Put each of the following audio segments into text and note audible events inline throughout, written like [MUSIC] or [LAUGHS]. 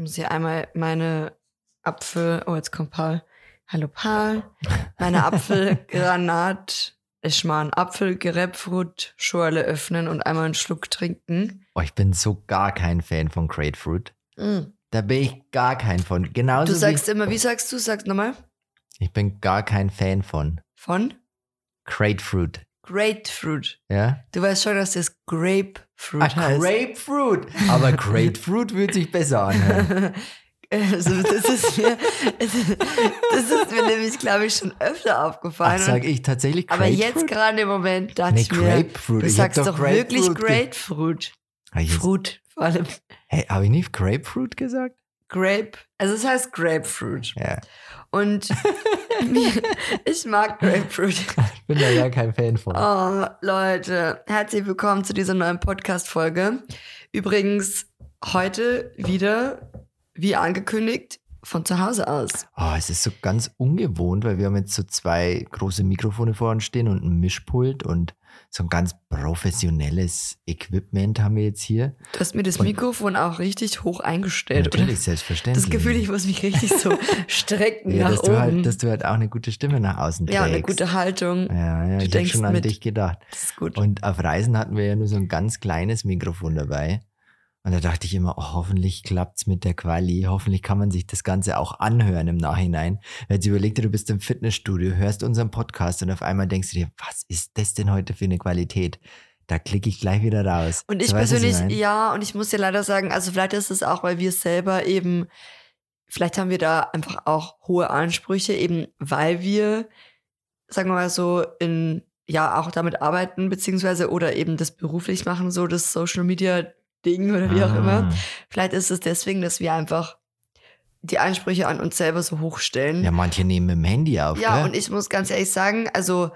muss hier einmal meine Apfel, oh, jetzt kommt Paul. Hallo Paul. Meine Apfelgranat, ich meine Apfel, Grapefruit, Schorle öffnen und einmal einen Schluck trinken. Oh, ich bin so gar kein Fan von Grapefruit. Mm. Da bin ich gar kein von. Genauso Du sagst immer, wie sagst du? Sagst nochmal. wie ich bin gar kein Fan von Von Grapefruit. Grapefruit. Ja? Du weißt schon, dass das Grapefruit Ah, heißt. Grapefruit. [LAUGHS] Aber Grapefruit würde sich besser anhören. [LAUGHS] Also das ist mir, das ist mir nämlich, glaube ich, schon öfter Ach, aufgefallen. sag ich tatsächlich aber Grapefruit? jetzt gerade im Moment dachte Nee, ich mir, Grapefruit. du Ich sagst doch doch wirklich Grapefruit ge- Grapefruit. Jetzt- Fruit, vor allem Hey, habe ich nicht Grapefruit gesagt? Grape. Also es heißt Grapefruit. Ja. Und [LAUGHS] ich mag Grapefruit. Ich bin da gar kein Fan von. Oh, Leute, herzlich willkommen zu dieser neuen Podcast-Folge. Übrigens, heute wieder, wie angekündigt, von zu Hause aus. Oh, es ist so ganz ungewohnt, weil wir haben jetzt so zwei große Mikrofone vor uns stehen und ein Mischpult und so ein ganz professionelles Equipment haben wir jetzt hier. Du hast mir das Und- Mikrofon auch richtig hoch eingestellt, Natürlich, oder? selbstverständlich. Das Gefühl, ich muss mich richtig so [LAUGHS] strecken ja, nach dass, du oben. halt, dass du halt auch eine gute Stimme nach außen ja, und eine trägst. gute Haltung. Ja, ja, Du ich habe schon an mit. dich gedacht. Das ist gut. Und auf Reisen hatten wir ja nur so ein ganz kleines Mikrofon dabei. Und da dachte ich immer, oh, hoffentlich klappt's mit der Quali, hoffentlich kann man sich das Ganze auch anhören im Nachhinein. Weil jetzt überleg dir, du bist im Fitnessstudio, hörst unseren Podcast und auf einmal denkst du dir, was ist das denn heute für eine Qualität? Da klicke ich gleich wieder raus. Und ich So, weißt du, persönlich, meine? ja, und ich muss dir leider sagen, also vielleicht ist es auch, weil wir selber eben, vielleicht haben wir da einfach auch hohe Ansprüche, eben weil wir, sagen wir mal so, in, ja, auch damit arbeiten, beziehungsweise oder eben das beruflich machen, so das Social Media Ding oder wie auch immer. Ah. Vielleicht ist es deswegen, dass wir einfach die Ansprüche an uns selber so hoch stellen. Ja, manche nehmen mit dem Handy auf. Ja, gell? und ich muss ganz ehrlich sagen, also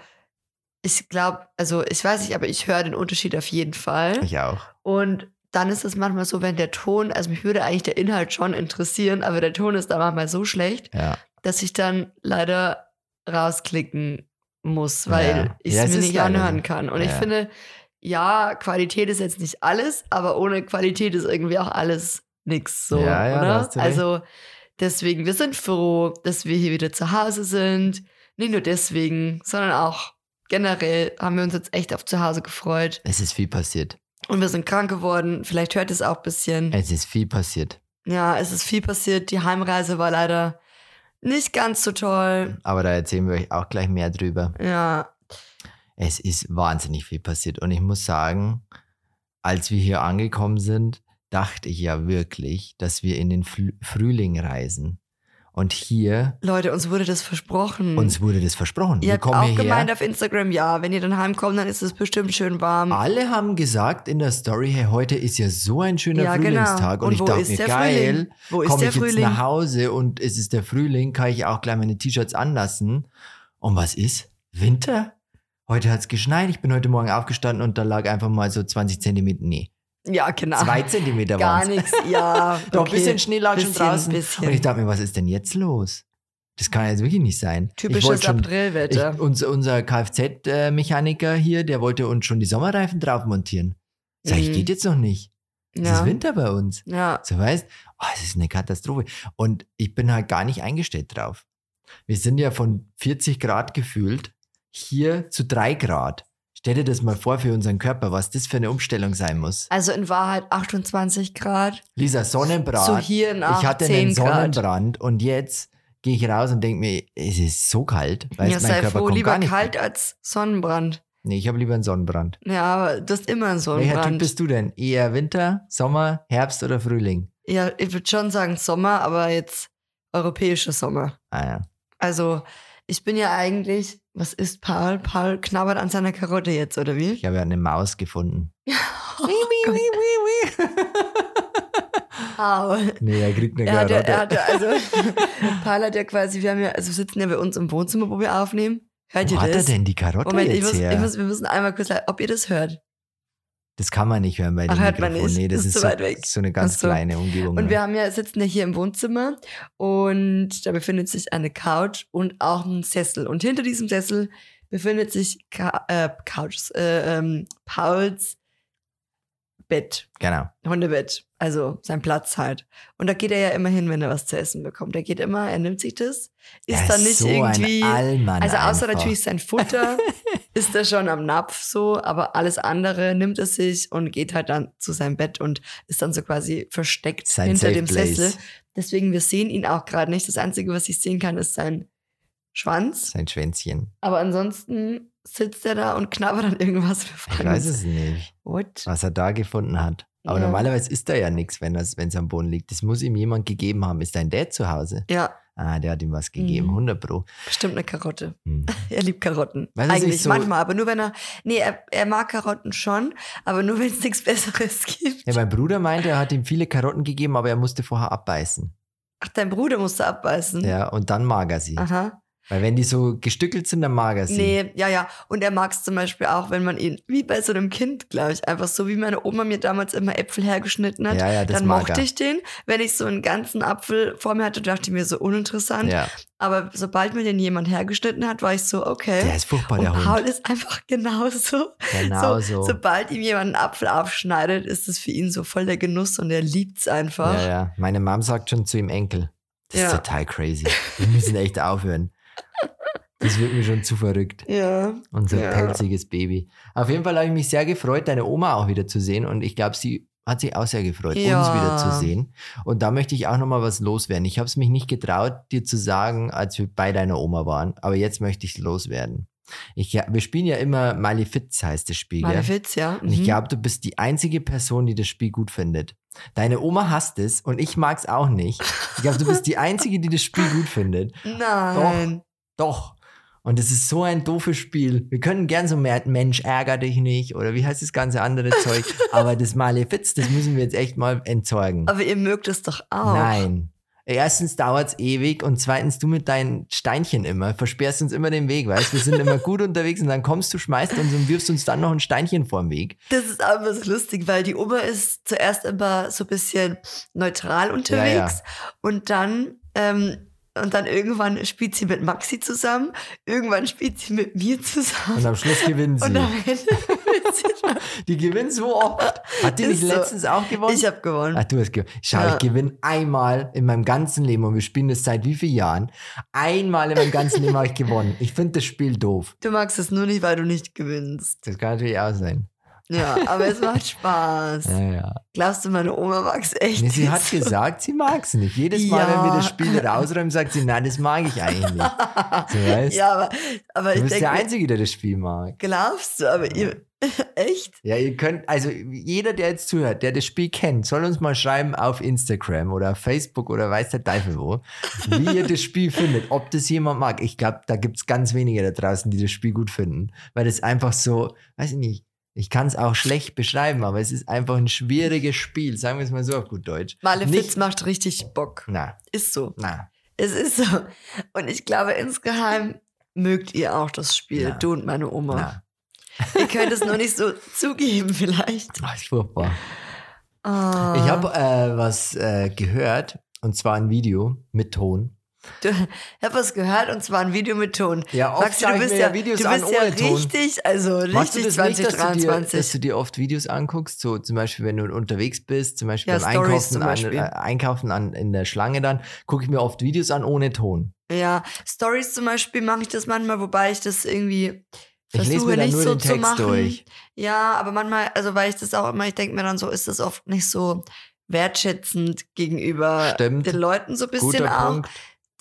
ich glaube, also ich weiß nicht, aber ich höre den Unterschied auf jeden Fall. ich auch. Und dann ist es manchmal so, wenn der Ton, also mich würde eigentlich der Inhalt schon interessieren, aber der Ton ist da manchmal so schlecht, Ja. dass ich dann leider rausklicken muss, weil Ja. ich es mir nicht anhören kann. Und ich finde, ja, Qualität ist jetzt nicht alles, aber ohne Qualität ist irgendwie auch alles nix so, Ja, ja, oder? Also deswegen, wir sind froh, dass wir hier wieder zu Hause sind. Nicht nur deswegen, sondern auch generell haben wir uns jetzt echt auf zu Hause gefreut. Es ist viel passiert. Und wir sind krank geworden. Vielleicht hört es auch ein bisschen. Es ist viel passiert. Ja, es ist viel passiert. Die Heimreise war leider nicht ganz so toll. Aber da erzählen wir euch auch gleich mehr drüber. Ja, Es ist wahnsinnig viel passiert. Und ich muss sagen, als wir hier angekommen sind, dachte ich ja wirklich, dass wir in den Fl Frühling reisen. Und hier, Leute, uns wurde das versprochen. uns wurde das versprochen. ihr wir habt auch gemeint auf Instagram, ja, wenn ihr dann heimkommt, dann ist es bestimmt schön warm. Alle haben gesagt in der Story, hey, heute ist ja so ein schöner Ja, genau. Frühlingstag. Und, Und ich dachte ist mir, der geil, Frühling? Wo ist komme ich jetzt Frühling? nach Hause und es ist der Frühling, kann ich auch gleich meine T-Shirts anlassen. Und was ist? Winter? Heute hat es geschneit. Ich bin heute Morgen aufgestanden und da lag einfach mal so 20 Zentimeter, nee, Ja, genau. zwei Zentimeter Gar waren's. nichts, ja. [LAUGHS] Doch, okay. ein bisschen Schnee lag schon Bisschen, draußen. bisschen. Und ich dachte mir, was ist denn jetzt los? Das kann jetzt wirklich nicht sein. Typisches schon, Aprilwetter. unser, unser Kfz-Mechaniker hier, der wollte uns schon die Sommerreifen drauf montieren. Sag ich, Mhm. geht jetzt noch nicht. Es ja. ist Winter bei uns. ja. So weißt, oh, es ist eine Katastrophe. Und ich bin halt gar nicht eingestellt drauf. Wir sind ja von 40 Grad gefühlt hier zu 3 Grad. Stell dir das mal vor für unseren Körper, was das für eine Umstellung sein muss. Also in Wahrheit 28 Grad. Lisa, Sonnenbrand. Zu hier nach ich hatte 10 einen Grad. Sonnenbrand und jetzt gehe ich raus und denke mir, es ist so kalt. Weißt, ja, mein sei Körper froh, kommt lieber kalt als Sonnenbrand. Nee, ich habe lieber einen Sonnenbrand. Ja, aber du hast immer einen Welcher Typ Sonnenbrand. bist du denn? Eher Winter, Sommer, Herbst oder Frühling? Ja, ich würde schon sagen Sommer, aber jetzt europäischer Sommer. Ah ja. Also, ich bin ja eigentlich, was ist Paul? Paul knabbert an seiner Karotte jetzt, oder wie? Ich habe ja eine Maus gefunden. [LAUGHS] Oh Gott, Paul. Nee, er kriegt eine Er Karotte. er hatte, also, [LAUGHS] Paul hat ja quasi, wir haben ja, also wir sitzen ja bei uns im Wohnzimmer, wo wir aufnehmen. Hört Wo ihr hat er das? denn die Karotte Moment, ich jetzt muss, her? ich muss, wir müssen einmal kurz, ob ihr das hört. Das kann man nicht hören bei Ach, dem man Mikrofon. nicht. Nee, das Ist ist, so, weit weg. so eine ganz Ach so. kleine Umgebung. Und ja. wir haben ja, sitzen ja hier im Wohnzimmer und da befindet sich eine Couch und auch ein Sessel. Und hinter diesem Sessel befindet sich Ka äh, Couch, äh, ähm, Pauls Bett, genau. Hundebett. Also sein Platz halt. Und da geht er ja immer hin, wenn er was zu essen bekommt. Er geht immer, er nimmt sich das, ist Er dann ist nicht so irgendwie. Also außer einfach. natürlich sein Futter [LAUGHS] ist er schon am Napf so, aber alles andere nimmt er sich und geht halt dann zu seinem Bett und ist dann so quasi versteckt Sein hinter Safe dem Place. Sessel. Deswegen, wir sehen ihn auch gerade nicht. Das Einzige, was ich sehen kann, ist sein Schwanz. Sein Schwänzchen. Aber ansonsten sitzt er da und knabbert an irgendwas. Ich weiß es nicht, What? was er da gefunden hat. Aber Ja. normalerweise ist da ja nichts, wenn es wenn es am Boden liegt. Das muss ihm jemand gegeben haben. Ist dein Dad zu Hause? Ja, Ah, der hat ihm was gegeben. Mhm. 100 Pro. bestimmt eine Karotte. Hm. [LAUGHS] Er liebt Karotten. Weißt du, was ich Eigentlich so- manchmal, aber nur wenn er. Nee, er, er mag Karotten schon, aber nur wenn es nichts Besseres [LAUGHS] gibt. Ja, mein Bruder meinte, er hat ihm viele Karotten gegeben, aber er musste vorher abbeißen. Ach, dein Bruder musste abbeißen. Ja, und dann mag er sie. Aha. Weil wenn die so gestückelt sind, dann mag er sie. Nee, ja, ja. Und er mag es zum Beispiel auch, wenn man ihn, wie bei so einem Kind, glaube ich, einfach so wie meine Oma mir damals immer Äpfel hergeschnitten hat. Ja, ja, das dann mag mochte er. ich den. Wenn ich so einen ganzen Apfel vor mir hatte, dachte ich mir so uninteressant. Ja, Aber sobald mir den jemand hergeschnitten hat, war ich so, okay. der ist furchtbar, Und der Paul Hund. ist einfach [LAUGHS] genauso. Genau so, so. Sobald ihm jemand einen Apfel aufschneidet, ist es für ihn so voll der Genuss und er liebt es einfach. Ja, ja. Meine Mom sagt schon zu ihm Enkel. Das Ja. ist total crazy. Wir müssen echt aufhören. Das wird mir schon zu verrückt. Ja. Unser Ja. pelziges Baby. Auf jeden Fall habe ich mich sehr gefreut, deine Oma auch wieder zu sehen. Und ich glaube, sie hat sich auch sehr gefreut, Ja. uns wieder zu sehen. Und da möchte ich auch nochmal was loswerden. Ich habe es mich nicht getraut, dir zu sagen, als wir bei deiner Oma waren. Aber jetzt möchte ich es loswerden. Ich, wir spielen ja immer Malefiz, heißt das Spiel. Witz, ja. Und ich Mhm. glaube, du bist die einzige Person, die das Spiel gut findet. Deine Oma hasst es und ich mag es auch nicht. Ich glaube, du bist die [LAUGHS] einzige, die das Spiel gut findet. Nein. Doch. Und es ist so ein doofes Spiel. Wir können gern so mehr Mensch, ärger dich nicht oder wie heißt das ganze andere [LAUGHS] Zeug. Aber das Malefiz, das müssen wir jetzt echt mal entsorgen. Aber ihr mögt es doch auch. Nein. Erstens dauert's ewig und zweitens du mit deinen Steinchen immer, versperrst uns immer den Weg, weißt? Wir sind immer gut unterwegs und dann kommst du, schmeißt uns und wirfst uns dann noch ein Steinchen vorm Weg. Das ist aber so lustig, weil die Oma ist zuerst immer so ein bisschen neutral unterwegs Ja, ja. und dann ähm, und dann irgendwann spielt sie mit Maxi zusammen, irgendwann spielt sie mit mir zusammen Und am Schluss gewinnen sie. und am Ende [LAUGHS] Die gewinnen so oft. Hat die nicht so. letztens auch gewonnen? Ich habe gewonnen. Ach, du hast gewonnen. Schau, Ja. ich gewinne einmal in meinem ganzen Leben und wir spielen das seit wie vielen Jahren. Einmal in meinem ganzen Leben habe ich gewonnen. Ich finde das Spiel doof. Du magst es nur nicht, weil du nicht gewinnst. Das kann natürlich auch sein. Ja, aber es macht Spaß. Ja, ja. Glaubst du, meine Oma mag es echt Nee, sie hat so? gesagt, sie mag es nicht. Jedes Mal, Ja. wenn wir das Spiel rausräumen, sagt sie, nein, das mag ich eigentlich nicht. So, [LAUGHS] weißt? Ja, aber, aber du ich bist der denke, Einzige, der das Spiel mag. glaubst du, aber ihr, [LAUGHS] echt? Ja, ihr könnt, also jeder, der jetzt zuhört, der das Spiel kennt, soll uns mal schreiben auf Instagram oder auf Facebook oder weiß der Teufel wo, wie ihr das Spiel findet, ob das jemand mag. Ich glaube, da gibt es ganz wenige da draußen, die das Spiel gut finden, weil das einfach so, weiß ich nicht, ich kann es auch schlecht beschreiben, aber es ist einfach ein schwieriges Spiel, sagen wir es mal so auf gut Deutsch. Malefiz Nicht- macht richtig Bock. Na, Ist so. na. Es ist so. Und ich glaube, insgeheim mögt ihr auch das Spiel, Ja. du und meine Oma. Na, [LAUGHS] Ihr könnt es nur nicht so zugeben, vielleicht. Ach, ist furchtbar. Ah. Ich habe äh, was äh, gehört, und zwar ein Video mit Ton. Du, ich habe was gehört und zwar ein Video mit Ton. Ja, oft Maxi, du ich bist mir ja, Videos du an bist ja ohne Ton. richtig, also du richtig das nicht, dass du, dir, 2023. dass du dir oft Videos anguckst, so zum Beispiel, wenn du unterwegs bist, zum Beispiel Ja, beim Stories Einkaufen, zum an, Beispiel. äh, Einkaufen an, in der Schlange dann, gucke ich mir oft Videos an ohne Ton. ja, Stories zum Beispiel mache ich das manchmal, wobei ich das irgendwie Ich lese versuche mir dann nicht nur so den zu Text machen. durch. Ja, aber manchmal, also weil ich das auch immer, ich denke mir dann so, ist das oft nicht so wertschätzend gegenüber Stimmt. den Leuten so ein bisschen Guter auch. Punkt.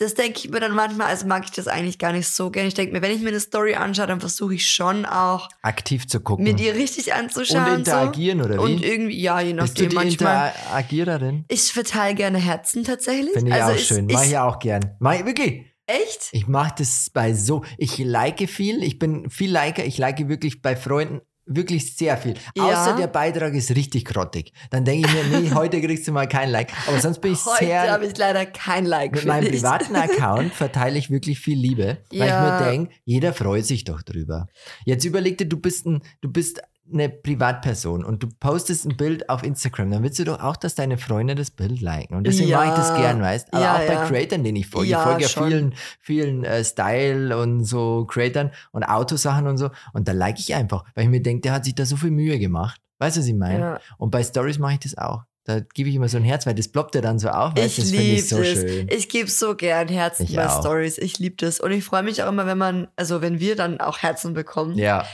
Das denke ich mir dann manchmal, also mag ich das eigentlich gar nicht so gerne. Ich denke mir, wenn ich mir eine Story anschaue, dann versuche ich schon auch, Aktiv zu gucken. mir die richtig anzuschauen. und interagieren, oder so. wie? Und irgendwie, ja, je Bist du nachdem die manchmal. Interagiererin? Ich verteile gerne Herzen tatsächlich. Finde ich also auch schön. Mach ich auch gern. Mach ich wirklich. Echt? Ich mache das bei so, ich like viel, ich bin viel Liker, ich like wirklich bei Freunden wirklich sehr viel. Ja. Außer der Beitrag ist richtig grottig. Dann denke ich mir, nee, [LAUGHS] heute kriegst du mal kein Like. Aber sonst bin ich Heute sehr, habe ich leider kein Like. mit meinem ich. privaten [LAUGHS] Account verteile ich wirklich viel Liebe, weil Ja. ich mir denke, jeder freut sich doch drüber. Jetzt überleg dir, du bist, ein, du bist eine Privatperson und du postest ein Bild auf Instagram, dann willst du doch auch, dass deine Freunde das Bild liken. Und deswegen Ja. mache ich das gern, weißt Aber Ja, auch bei ja. Creatern, denen ich folge. Ja, ich folge ja vielen, vielen äh, Style und so Creatern und Autosachen und so. Und da like ich einfach, weil ich mir denke, der hat sich da so viel Mühe gemacht. Weißt du, was ich meine? Und bei Stories mache ich das auch. Da gebe ich immer so ein Herz, weil das ploppt ja dann so auf. Weißt, Ich liebe ich so es. schön. Ich gebe so gern Herzen Ich bei. Stories. Ich liebe das. Und ich freue mich auch immer, wenn man, also wenn wir dann auch Herzen bekommen, Ja,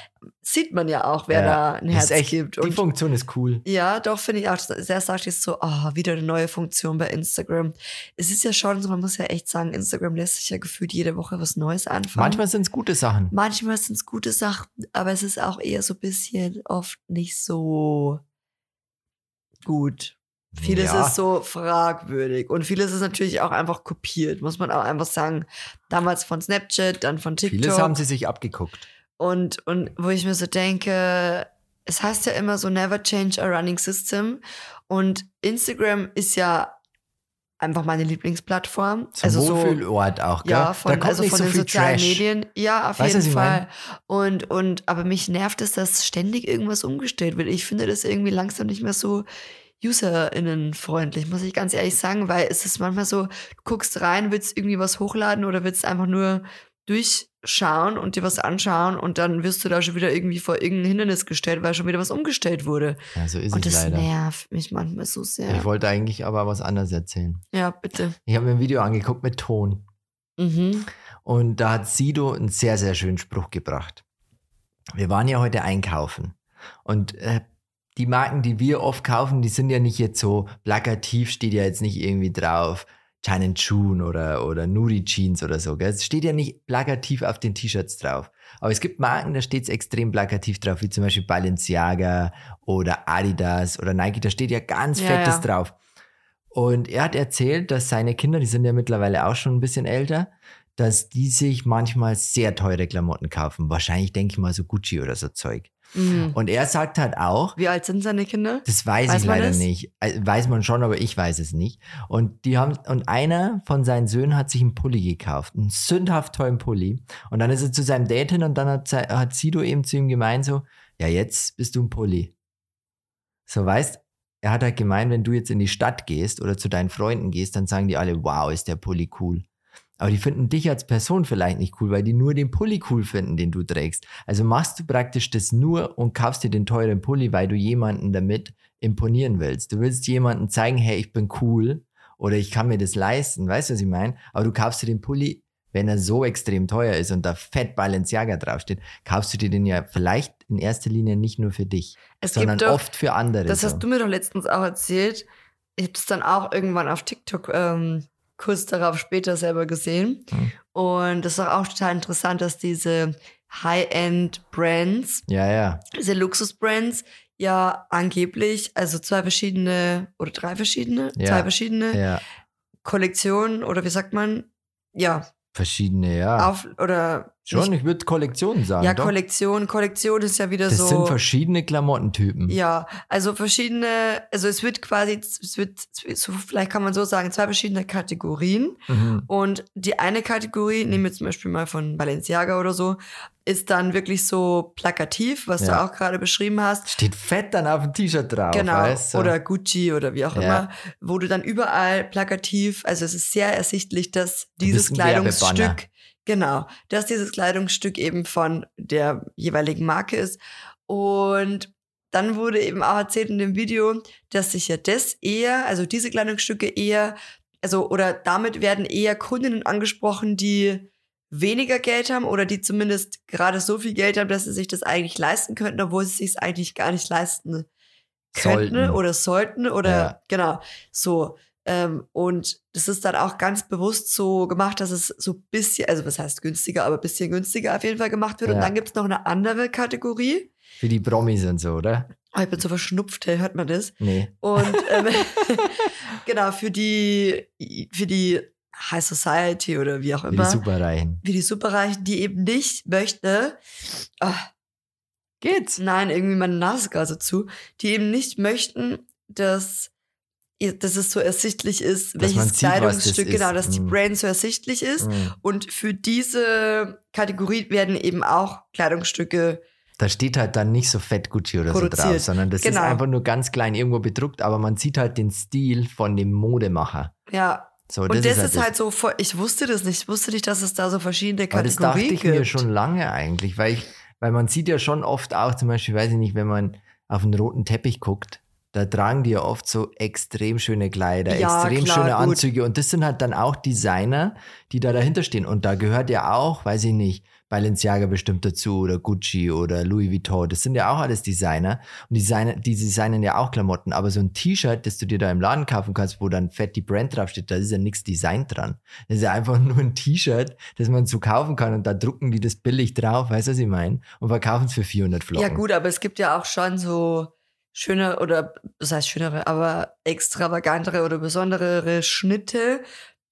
sieht man ja auch, wer ja. da ein Herz echt, gibt. Die Und Funktion ist cool. ja, doch, finde ich auch. Sehr sagt ist so, oh, wieder eine neue Funktion bei Instagram. Es ist ja schon so, man muss ja echt sagen, Instagram lässt sich ja gefühlt jede Woche was Neues anfangen. Manchmal sind es gute Sachen. Manchmal sind es gute Sachen, aber es ist auch eher so ein bisschen oft nicht so gut. Vieles ja. ist so fragwürdig und vieles ist natürlich auch einfach kopiert, muss man auch einfach sagen. Damals von Snapchat, dann von TikTok. Vieles haben sie sich abgeguckt. Und, und wo ich mir so denke, es heißt ja immer so, never change a running system. Und Instagram ist ja einfach meine Lieblingsplattform. Zum also so, Wohlfühlort auch, gell? ja, von, da kommt also nicht von so den viel sozialen Trash. Medien. Ja, auf Weißt jeden Fall. Und, und, aber mich nervt es, dass ständig irgendwas umgestellt wird. Ich finde das irgendwie langsam nicht mehr so UserInnenfreundlich, muss ich ganz ehrlich sagen, weil es ist manchmal so, du guckst rein, willst irgendwie was hochladen oder willst einfach nur durchschauen und dir was anschauen und dann wirst du da schon wieder irgendwie vor irgendein Hindernis gestellt, weil schon wieder was umgestellt wurde. Ja, so ist und es das leider. nervt mich manchmal so sehr. Ich wollte eigentlich aber was anderes erzählen. ja, bitte. Ich habe mir ein Video angeguckt mit Ton. Mhm. Und da hat Sido einen sehr, sehr schönen Spruch gebracht. Wir waren ja heute einkaufen. Und äh, die Marken, die wir oft kaufen, die sind ja nicht jetzt so plakativ, steht ja jetzt nicht irgendwie drauf. China Chun oder, oder Nuri Jeans oder so. Gell? Es steht ja nicht plakativ auf den T-Shirts drauf. Aber es gibt Marken, da steht es extrem plakativ drauf, wie zum Beispiel Balenciaga oder Adidas oder Nike. Da steht ja ganz Ja, fettes ja. drauf. Und er hat erzählt, dass seine Kinder, die sind ja mittlerweile auch schon ein bisschen älter, dass die sich manchmal sehr teure Klamotten kaufen. Wahrscheinlich denke ich mal so Gucci oder so Zeug. Mhm. Und er sagt halt auch, Wie alt sind seine Kinder? das weiß, Weiß ich leider das? nicht. Äh, Weiß man schon, aber ich weiß es nicht. Und die haben, und einer von seinen Söhnen hat sich einen Pulli gekauft. Einen sündhaft tollen Pulli. Und dann ist er zu seinem Date hin und dann hat, hat Sido eben zu ihm gemeint so, ja, jetzt bist du ein Pulli. So, weißt, er hat halt gemeint, wenn du jetzt in die Stadt gehst oder zu deinen Freunden gehst, dann sagen die alle, wow, ist der Pulli cool. Aber die finden dich als Person vielleicht nicht cool, weil die nur den Pulli cool finden, den du trägst. Also machst du praktisch das nur und kaufst dir den teuren Pulli, weil du jemanden damit imponieren willst. Du willst jemandem zeigen, hey, ich bin cool oder ich kann mir das leisten, weißt du, was ich meine? Aber du kaufst dir den Pulli, wenn er so extrem teuer ist und da fett Balenciaga draufsteht, kaufst du dir den ja vielleicht in erster Linie nicht nur für dich, Es sondern gibt doch, oft für andere. das so. hast du mir doch letztens auch erzählt. Ich habe es dann auch irgendwann auf TikTok ähm, kurz darauf später selber gesehen. Hm. Und das ist auch total interessant, dass diese High-End-Brands, ja, ja. diese Luxus-Brands, ja angeblich, also zwei verschiedene oder drei verschiedene, Ja. zwei verschiedene Ja, Kollektionen oder wie sagt man? Ja, verschiedene, ja. auf oder Schon, nicht- ich würde Kollektionen sagen. ja, doch. Kollektion. Kollektion ist ja wieder Das so. sind verschiedene Klamottentypen. Ja, also verschiedene, also es wird quasi, es wird, so, vielleicht kann man so sagen, zwei verschiedene Kategorien. Mhm. Und die eine Kategorie, nehmen wir zum Beispiel mal von Balenciaga oder so, ist dann wirklich so plakativ, was Ja. du auch gerade beschrieben hast. Steht fett dann auf dem T-Shirt drauf. Genau, weißt du? oder Gucci oder wie auch Ja. immer, wo du dann überall plakativ, also es ist sehr ersichtlich, dass dieses. Kleidungsstück, genau, dass dieses Kleidungsstück eben von der jeweiligen Marke ist. Und dann wurde eben auch erzählt in dem Video, dass sich ja das eher, also diese Kleidungsstücke eher, also oder damit werden eher Kundinnen angesprochen, die weniger Geld haben oder die zumindest gerade so viel Geld haben, dass sie sich das eigentlich leisten könnten, obwohl sie sich es eigentlich gar nicht leisten könnten Sollten. oder sollten oder Ja. genau so. Ähm, und das ist dann auch ganz bewusst so gemacht, dass es so ein bisschen, also was heißt günstiger, aber ein bisschen günstiger auf jeden Fall gemacht wird. Und Ja. dann gibt es noch eine andere Kategorie. Für die Promis und so, oder? Oh, ich bin so verschnupft, hey, hört man das? Nee. Und ähm, [LAUGHS] [LAUGHS] genau, für die, für die High Society oder wie auch Für die immer, Superreichen. wie die Superreichen, die eben nicht möchte, ah, Geht's? nein, irgendwie meine Nase gerade so zu, die eben nicht möchten, dass, dass es so ersichtlich ist, Dass welches sieht, das Kleidungsstück, ist. genau, dass die Mm. Brand so ersichtlich ist. Mhm. Und für diese Kategorie werden eben auch Kleidungsstücke, Da steht halt dann nicht so fett Gucci oder so Produziert. drauf, sondern das Genau. ist einfach nur ganz klein irgendwo bedruckt, aber man sieht halt den Stil von dem Modemacher. ja. So, Und das, halt ist halt so, ich wusste das nicht, ich wusste nicht, dass es da so verschiedene Aber das dachte Kategorien ich gibt. mir schon lange eigentlich, weil ich, weil man sieht ja schon oft auch, zum Beispiel, weiß ich nicht, wenn man auf einen roten Teppich guckt, da tragen die ja oft so extrem schöne Kleider, Ja, extrem klar, schöne gut. Anzüge. Und das sind halt dann auch Designer, die da dahinter stehen. Und da gehört ja auch, weiß ich nicht, Balenciaga bestimmt dazu oder Gucci oder Louis Vuitton. Das sind ja auch alles Designer. Und die, Designer, die designen ja auch Klamotten. Aber so ein T-Shirt, das du dir da im Laden kaufen kannst, wo dann fett die Brand draufsteht, da ist ja nichts Design dran. Das ist ja einfach [LAUGHS] nur ein T-Shirt, das man so kaufen kann. Und da drucken die das billig drauf, weißt du, was ich meine? Und verkaufen es für 400 Flocken. Ja, gut, aber es gibt ja auch schon so schöne oder, das heißt schönere, aber extravagantere oder besonderere Schnitte.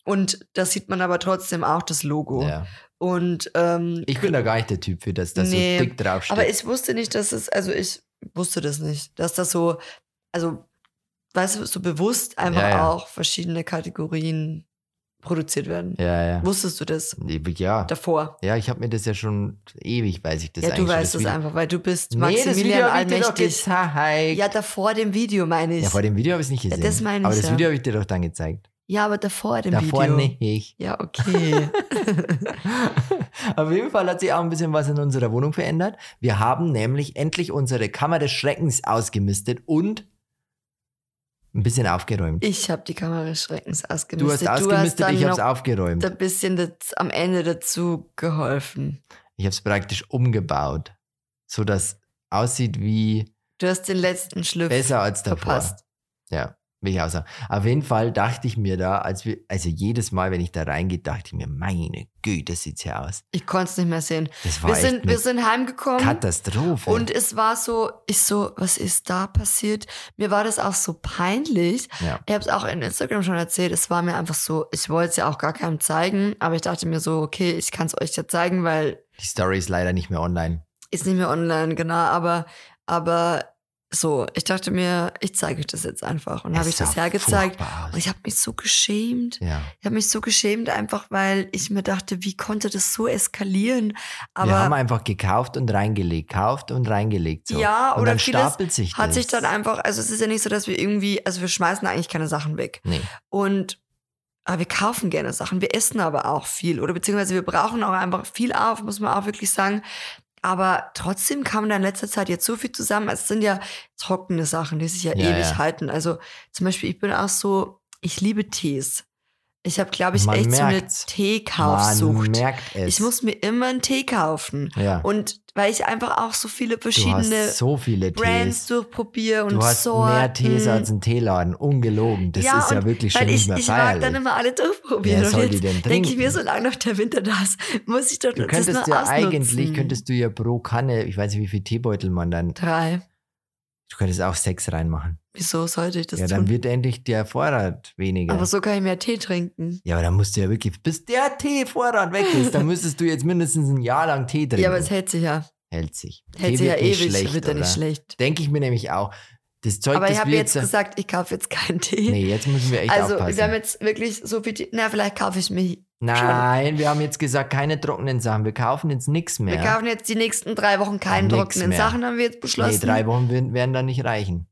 Und da sieht man aber trotzdem auch das Logo. Ja. Und ähm, Ich bin da gar nicht der Typ für das, das Nee, so dick draufsteht. aber ich wusste nicht, dass es, also ich wusste das nicht, dass das so, also, weißt du, so bewusst einfach Ja, ja. auch verschiedene Kategorien produziert werden. ja, ja. Wusstest du das Ja, davor? ja, ich habe mir das ja schon ewig, weiß ich das ja, eigentlich du schon. weißt es einfach, weil du bist Nee, das Maximilian Allmächtig. Ja, davor dem Video meine ich. Ja, vor dem Video habe ich es nicht Ja, gesehen. das meine aber ich das ja. Video habe ich dir doch dann gezeigt. Ja, aber davor dem Davor Video. nicht. Ja, okay. [LAUGHS] [LAUGHS] Auf jeden Fall hat sich auch ein bisschen was in unserer Wohnung verändert. Wir haben nämlich endlich unsere Kammer des Schreckens ausgemistet und ein bisschen aufgeräumt. ich habe die Kamera des Schreckens du ausgemistet. hast ausgemistet, dann ich habe es aufgeräumt. ein bisschen das, am Ende dazu geholfen. Ich habe es praktisch umgebaut, so dass aussieht wie Du hast den letzten Schliff besser als davor. verpasst. Ja, will ich auch sagen. Auf jeden Fall dachte ich mir da, als wir, also jedes Mal, wenn ich da reingehe, dachte ich mir, meine Güte, sieht's hier aus. Ich konnte es nicht mehr sehen. Das war Wir sind, wir sind heimgekommen Katastrophe. und es war so, ich so, was ist da passiert? Mir war das auch so peinlich. ja. Ich habe es auch in Instagram schon erzählt. Es war mir einfach so, ich wollte es ja auch gar keinem zeigen, aber ich dachte mir so, okay, ich kann es euch ja zeigen, weil Die Story ist leider nicht mehr online. ist nicht mehr online, genau, aber, aber so, ich dachte mir, ich zeige euch das jetzt einfach. Und habe ich das hergezeigt. Und ich habe mich so geschämt. Ja. Ich habe mich so geschämt, einfach weil ich mir dachte, wie konnte das so eskalieren? Aber wir haben einfach gekauft und reingelegt, kauft und reingelegt. So. Ja, und oder dann vieles stapelt sich das. hat sich dann einfach, also es ist ja nicht so, dass wir irgendwie, also wir schmeißen eigentlich keine Sachen weg. Nee. Und aber wir kaufen gerne Sachen, wir essen aber auch viel oder beziehungsweise wir brauchen auch einfach viel auf, muss man auch wirklich sagen. Aber trotzdem kam da in letzter Zeit jetzt so viel zusammen. Es sind ja trockene Sachen, die sich ja, Ja, ewig ja. halten. Also zum Beispiel, ich bin auch so, ich liebe Tees. Ich habe, glaube ich, Man echt so eine merkt's. Man Teekaufsucht. merkt es. Ich muss mir immer einen Tee kaufen. ja. Und weil ich einfach auch so viele verschiedene so viele Brands Tees. durchprobiere und Du hast Sorten. mehr Tees als ein Teeladen. Ungelogen. Das ist ja wirklich schon weil nicht ich, mehr ich mag feierlich. dann immer alle durchprobieren. Wer soll und die jetzt denn denke ich trinken? mir, solange noch der Winter da ist, muss ich doch du das könntest nur ja ausnutzen. eigentlich, könntest du ja pro Kanne, ich weiß nicht, wie viel Teebeutel man dann, Drei. Du könntest auch sechs reinmachen. Wieso sollte ich das ja, tun? dann wird endlich der Vorrat weniger. Aber so kann ich mehr Tee trinken. Ja, aber dann musst du ja wirklich, bis der Teevorrat weg ist, dann müsstest du jetzt mindestens ein Jahr lang Tee trinken. Ja, aber es hält sich ja. hält sich. Hält Tee sich ja ewig, schlecht, wird ja nicht schlecht. Denke ich mir nämlich auch. Das Zeug, Aber ich habe jetzt gesagt, ich kaufe jetzt keinen Tee. Nee, jetzt müssen wir echt also aufpassen. wir haben jetzt wirklich so viel Tee. Na, vielleicht kaufe ich mir. Nein, wir haben jetzt gesagt, keine trockenen Sachen. Wir kaufen jetzt nichts mehr. Wir kaufen jetzt die nächsten drei Wochen keine Nix trockenen. Sachen, haben wir jetzt nee, beschlossen. drei Wochen werden werden dann nicht reichen.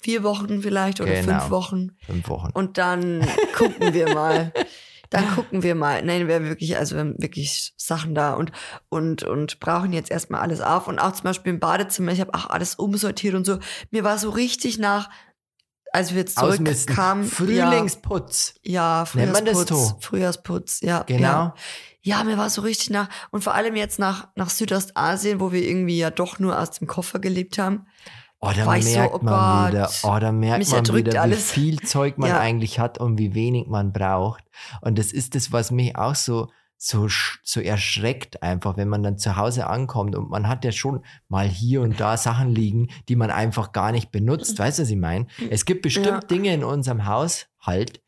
Vier Wochen vielleicht oder Genau. fünf Wochen. Fünf Wochen. Und dann gucken wir mal. [LAUGHS] Dann gucken wir mal. Nein, wir haben wirklich, also wir haben wirklich Sachen da und, und, und brauchen jetzt erstmal alles auf. Und auch zum Beispiel im Badezimmer, ich habe auch alles umsortiert und so. Mir war so richtig nach, als wir zurückkamen. Frühlingsputz. Ja, ja Frühjahrsputz. so? Frühjahrsputz, ja. Genau. Ja. ja, mir war so richtig nach. Und vor allem jetzt nach, nach Südostasien, wo wir irgendwie ja doch nur aus dem Koffer gelebt haben. Oh, da ich so, merkt oh man Gott. wieder, oh, da merkt man wieder, alles. wie viel Zeug man Ja. eigentlich hat und wie wenig man braucht. Und das ist das, was mich auch so, so, so erschreckt einfach, wenn man dann zu Hause ankommt und man hat ja schon mal hier und da Sachen liegen, die man einfach gar nicht benutzt. Weißt du, was ich meine? Es gibt bestimmt Ja. Dinge in unserem Haushalt,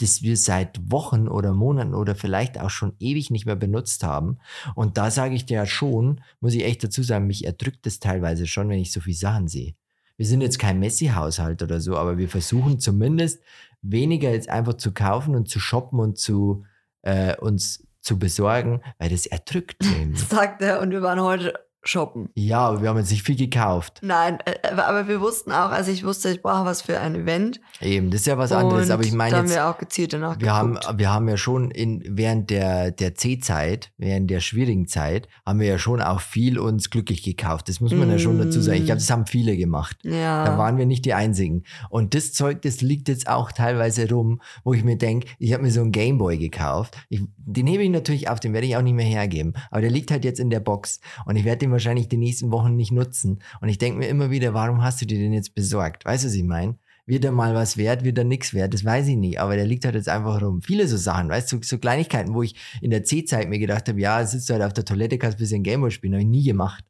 das wir seit Wochen oder Monaten oder vielleicht auch schon ewig nicht mehr benutzt haben. Und da sage ich dir ja schon, muss ich echt dazu sagen, mich erdrückt es teilweise schon, wenn ich so viele Sachen sehe. Wir sind jetzt kein Messi-Haushalt oder so, aber wir versuchen zumindest weniger jetzt einfach zu kaufen und zu shoppen und zu äh, uns zu besorgen, weil das erdrückt [LAUGHS] nämlich. sagt er. Und wir waren heute shoppen. Ja, aber wir haben jetzt nicht viel gekauft. Nein, äh, aber wir wussten auch, also ich wusste, ich brauche was für ein Event. Eben, das ist ja was anderes. Und Aber ich meine haben wir auch gezielt danach wir haben, wir haben ja schon in, während der, der C-Zeit, während der schwierigen Zeit, haben wir ja schon auch viel uns glücklich gekauft. Das muss man ja schon dazu sagen. Ich glaube, das haben viele gemacht. ja. Da waren wir nicht die Einzigen. Und das Zeug, das liegt jetzt auch teilweise rum, wo ich mir denke, ich habe mir so einen Gameboy gekauft. Ich, den hebe ich natürlich auf, den werde ich auch nicht mehr hergeben. Aber der liegt halt jetzt in der Box. Und ich werde den wahrscheinlich die nächsten Wochen nicht nutzen. Und ich denke mir immer wieder, warum hast du dir den jetzt besorgt? Weißt du, was ich meine? Wird er mal was wert, wird er nichts wert? Das weiß ich nicht. Aber der liegt halt jetzt einfach rum. Viele so Sachen, weißt du, so, so Kleinigkeiten, wo ich in der C-Zeit mir gedacht habe, ja, sitzt du halt auf der Toilette, kannst ein bisschen Gameboy spielen. Habe ich nie gemacht.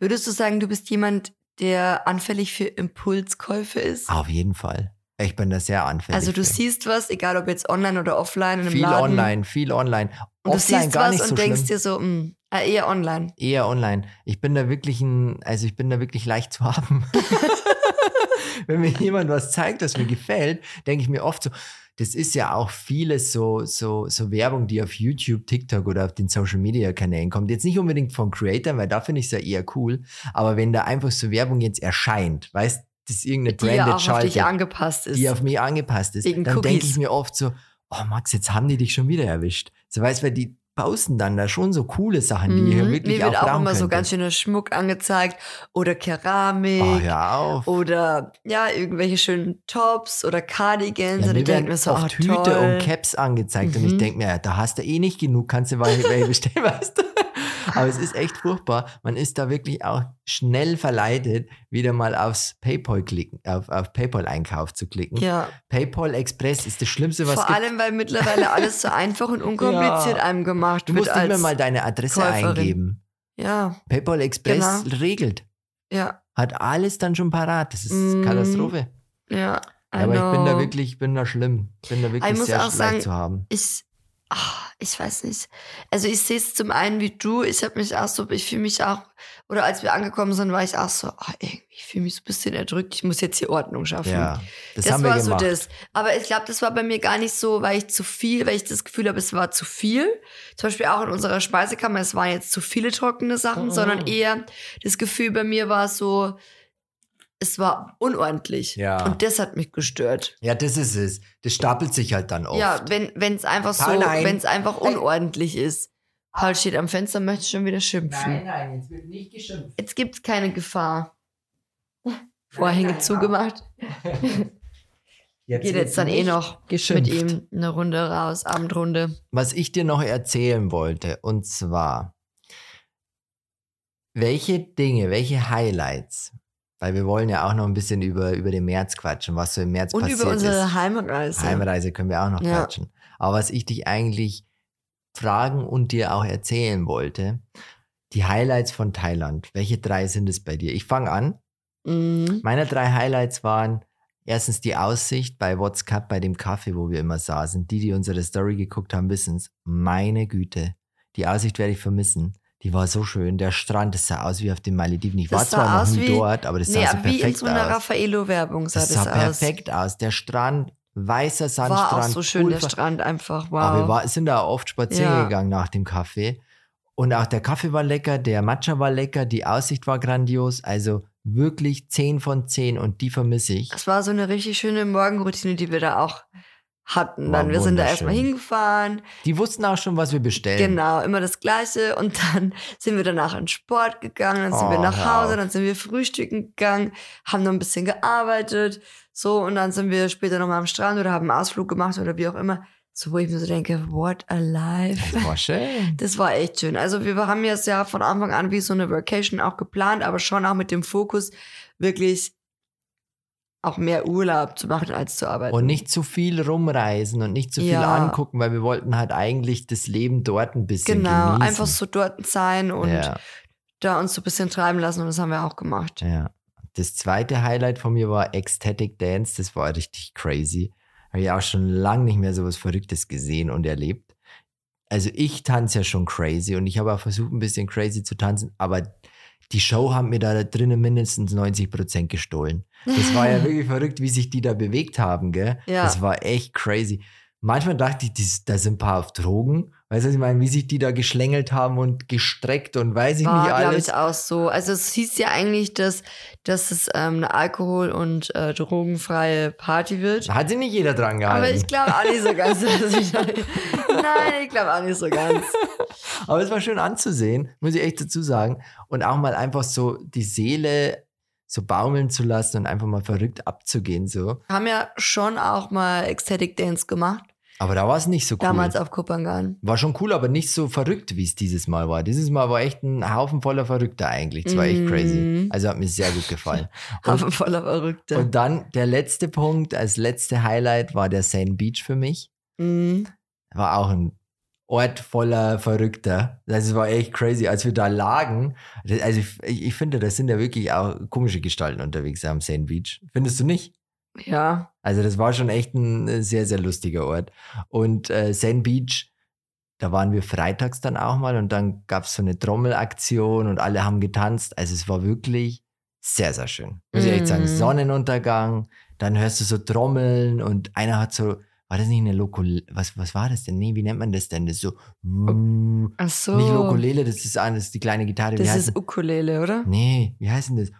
Würdest du sagen, du bist jemand, der anfällig für Impulskäufe ist? Auf jeden Fall. Ich bin da sehr anfällig. also du für. siehst was, egal ob jetzt online oder offline viel Laden. online, viel online. Und du Offline siehst gar was nicht und so denkst schlimm. dir so, mh, äh, eher online. Eher online. Ich bin da wirklich ein, also ich bin da wirklich leicht zu haben. [LAUGHS] Wenn mir jemand was zeigt, das mir gefällt, denke ich mir oft so, das ist ja auch vieles so, so, so Werbung, die auf YouTube, TikTok oder auf den Social Media Kanälen kommt. Jetzt nicht unbedingt von Creators, weil da finde ich es ja eher cool. Aber wenn da einfach so Werbung jetzt erscheint, weißt, das ist irgendeine Die ja branded auch auf dich Schalte, angepasst ist. die auf mich angepasst ist, Wegen dann denke ich mir oft so, oh Max, jetzt haben die dich schon wieder erwischt. So weißt, weil die posten dann da schon so coole Sachen, die ja Mhm. wirklich Mir auch wird auch brauchen immer so könnte. ganz schöner Schmuck angezeigt oder Keramik Oh, auf. oder ja, irgendwelche schönen Tops oder Cardigans. Ja, ich denke mir so, oft oh, Hüte toll. und Caps angezeigt und ich Mhm. denke mir, ja, da hast du eh nicht genug, kannst du welche welche bestellen, [LAUGHS] weißt du? Aber es ist echt furchtbar. Man ist da wirklich auch schnell verleitet, wieder mal aufs PayPal klicken, auf, auf PayPal-Einkauf zu klicken. Ja, PayPal Express ist das Schlimmste, was vor allem, weil mittlerweile alles so [LAUGHS] einfach und unkompliziert Ja. einem gemacht Du wird. musst nicht mehr mal deine Adresse Käuferin. eingeben. Ja, PayPal Express Genau. regelt. ja, Hat alles dann schon parat. Das ist Mm, Katastrophe. ja. I Aber ich bin da know. wirklich, ich bin da schlimm. Ich bin da wirklich sehr auch leicht sagen, zu haben. ich, ah, ich weiß nicht. Also ich sehe es zum einen wie du. Ich habe mich auch so, ich fühle mich auch, oder als wir angekommen sind, war ich auch so, ah, irgendwie, ich fühle mich so ein bisschen erdrückt. Ich muss jetzt hier Ordnung schaffen. Ja, das, Das, haben war wir so gemacht. das. Aber ich glaube, das war bei mir gar nicht so, weil ich zu viel, weil ich das Gefühl habe, es war zu viel. Zum Beispiel auch in unserer Speisekammer, es waren jetzt zu viele trockene Sachen, Mhm. sondern eher das Gefühl bei mir war so, es war unordentlich. Ja. Und das hat mich gestört. Ja, das ist es. Das stapelt sich halt dann oft. Ja, wenn es einfach so, nein. wenn es einfach Nein. unordentlich ist. Paul steht am Fenster, möchte schon wieder schimpfen. nein, jetzt wird nicht geschimpft. Jetzt gibt's keine Gefahr. Vorhänge nein, zugemacht. [LAUGHS] Geht jetzt dann eh noch geschimpft. mit ihm eine Runde raus, Abendrunde. Was ich dir noch erzählen wollte, und zwar, welche Dinge, welche Highlights, weil wir wollen ja auch noch ein bisschen über, über den März quatschen, was so im März Und passiert über unsere ist. Heimreise. Heimreise können wir auch noch Ja. quatschen. Aber was ich dich eigentlich fragen und dir auch erzählen wollte, die Highlights von Thailand. Welche drei sind es bei dir? Ich fange an. Mhm. Meine drei Highlights waren erstens die Aussicht bei What's Cup, bei dem Kaffee, wo wir immer saßen. Die, die unsere Story geguckt haben, wissen es. Meine Güte, die Aussicht werde ich vermissen. Die war so schön. Der Strand, das sah aus wie auf den Malediven. Ich Das war zwar noch aus nie wie- dort, aber das Nee, sah so aber wie in perfekt so einer aus. Raffaello-Werbung sah Das das, sah aus. perfekt aus. Der Strand, weißer Sandstrand. War auch so schön, der Pulver- Strand einfach. Wow. aber wir war, sind da oft spazieren Ja. gegangen nach dem Kaffee. Und auch der Kaffee war lecker, der Matcha war lecker, die Aussicht war grandios. Also wirklich 10 von 10 und die vermisse ich. Es war so eine richtig schöne Morgenroutine, die wir da auch hatten. Dann, wir sind da erstmal hingefahren. Die wussten auch schon, was wir bestellen. Genau, immer das Gleiche. Und dann sind wir danach in Sport gegangen, dann sind wir Oh, nach hör Hause, dann sind wir frühstücken gegangen, haben noch ein bisschen gearbeitet. So, und dann sind wir später nochmal am Strand oder haben einen Ausflug gemacht oder wie auch immer. So, wo ich mir so denke, what a life. Das war schön. [LAUGHS] Das war echt schön. Also wir haben jetzt ja von Anfang an wie so eine Vacation auch geplant, aber schon auch mit dem Fokus, wirklich auch mehr Urlaub zu machen als zu arbeiten. Und nicht zu viel rumreisen und nicht zu viel Ja. angucken, weil wir wollten halt eigentlich das Leben dort ein bisschen genau, genießen. einfach so dort sein und ja, da uns so ein bisschen treiben lassen und das haben wir auch gemacht. ja. Das zweite Highlight von mir war Ecstatic Dance. Das war richtig crazy. Habe ich auch schon lange nicht mehr so was Verrücktes gesehen und erlebt. Also ich tanze ja schon crazy und ich habe auch versucht, ein bisschen crazy zu tanzen, aber die Show haben mir da drinnen mindestens 90 Prozent gestohlen. Das war ja [LAUGHS] wirklich verrückt, wie sich die da bewegt haben, gell? Ja. Das war echt crazy. Manchmal dachte ich, die, da sind ein paar auf Drogen. Weißt du, was ich meine? Wie sich die da geschlängelt haben und gestreckt und weiß ich War, nicht glaube alles. ich, auch so. Also es hieß ja eigentlich, dass, dass es ähm, eine alkohol- und äh, drogenfreie Party wird. Da hat sich nicht jeder dran gehalten. Aber ich glaube auch nicht so ganz. [LAUGHS] ich- Nein, ich glaube auch nicht so ganz. [LAUGHS] Aber es war schön anzusehen, muss ich echt dazu sagen. Und auch mal einfach so die Seele so baumeln zu lassen und einfach mal verrückt abzugehen. so. Wir haben ja schon auch mal Ecstatic Dance gemacht. Aber da war es nicht so cool. Damals auf Kupangan. War schon cool, aber nicht so verrückt, wie es dieses Mal war. Dieses Mal war echt ein Haufen voller Verrückter eigentlich. Das war echt Mhm. crazy. Also hat mir sehr gut gefallen. [LAUGHS] Und, Haufen voller Verrückte. und dann der letzte Punkt, als letzte Highlight war der Sand Beach für mich. Mhm. War auch ein Ort voller Verrückter. Das war echt crazy, als wir da lagen. Also ich, ich finde, da sind ja wirklich auch komische Gestalten unterwegs am Sand Beach. Findest du nicht? Ja. Also das war schon echt ein äh, sehr, sehr lustiger Ort. Und äh, Sand Beach, da waren wir freitags dann auch mal und dann gab es so eine Trommelaktion und alle haben getanzt. Also es war wirklich sehr, sehr schön. Muss ich echt sagen. Mhm. Sonnenuntergang, dann hörst du so Trommeln und einer hat so, war das nicht eine Lokole, was, was war das denn? Nee, wie nennt man das denn? Das ist so, Ach so. nicht Lokolele, das ist, an- das ist die kleine Gitarre. wie Das heißt ist Ukulele, oder? Nee, wie heißt denn das?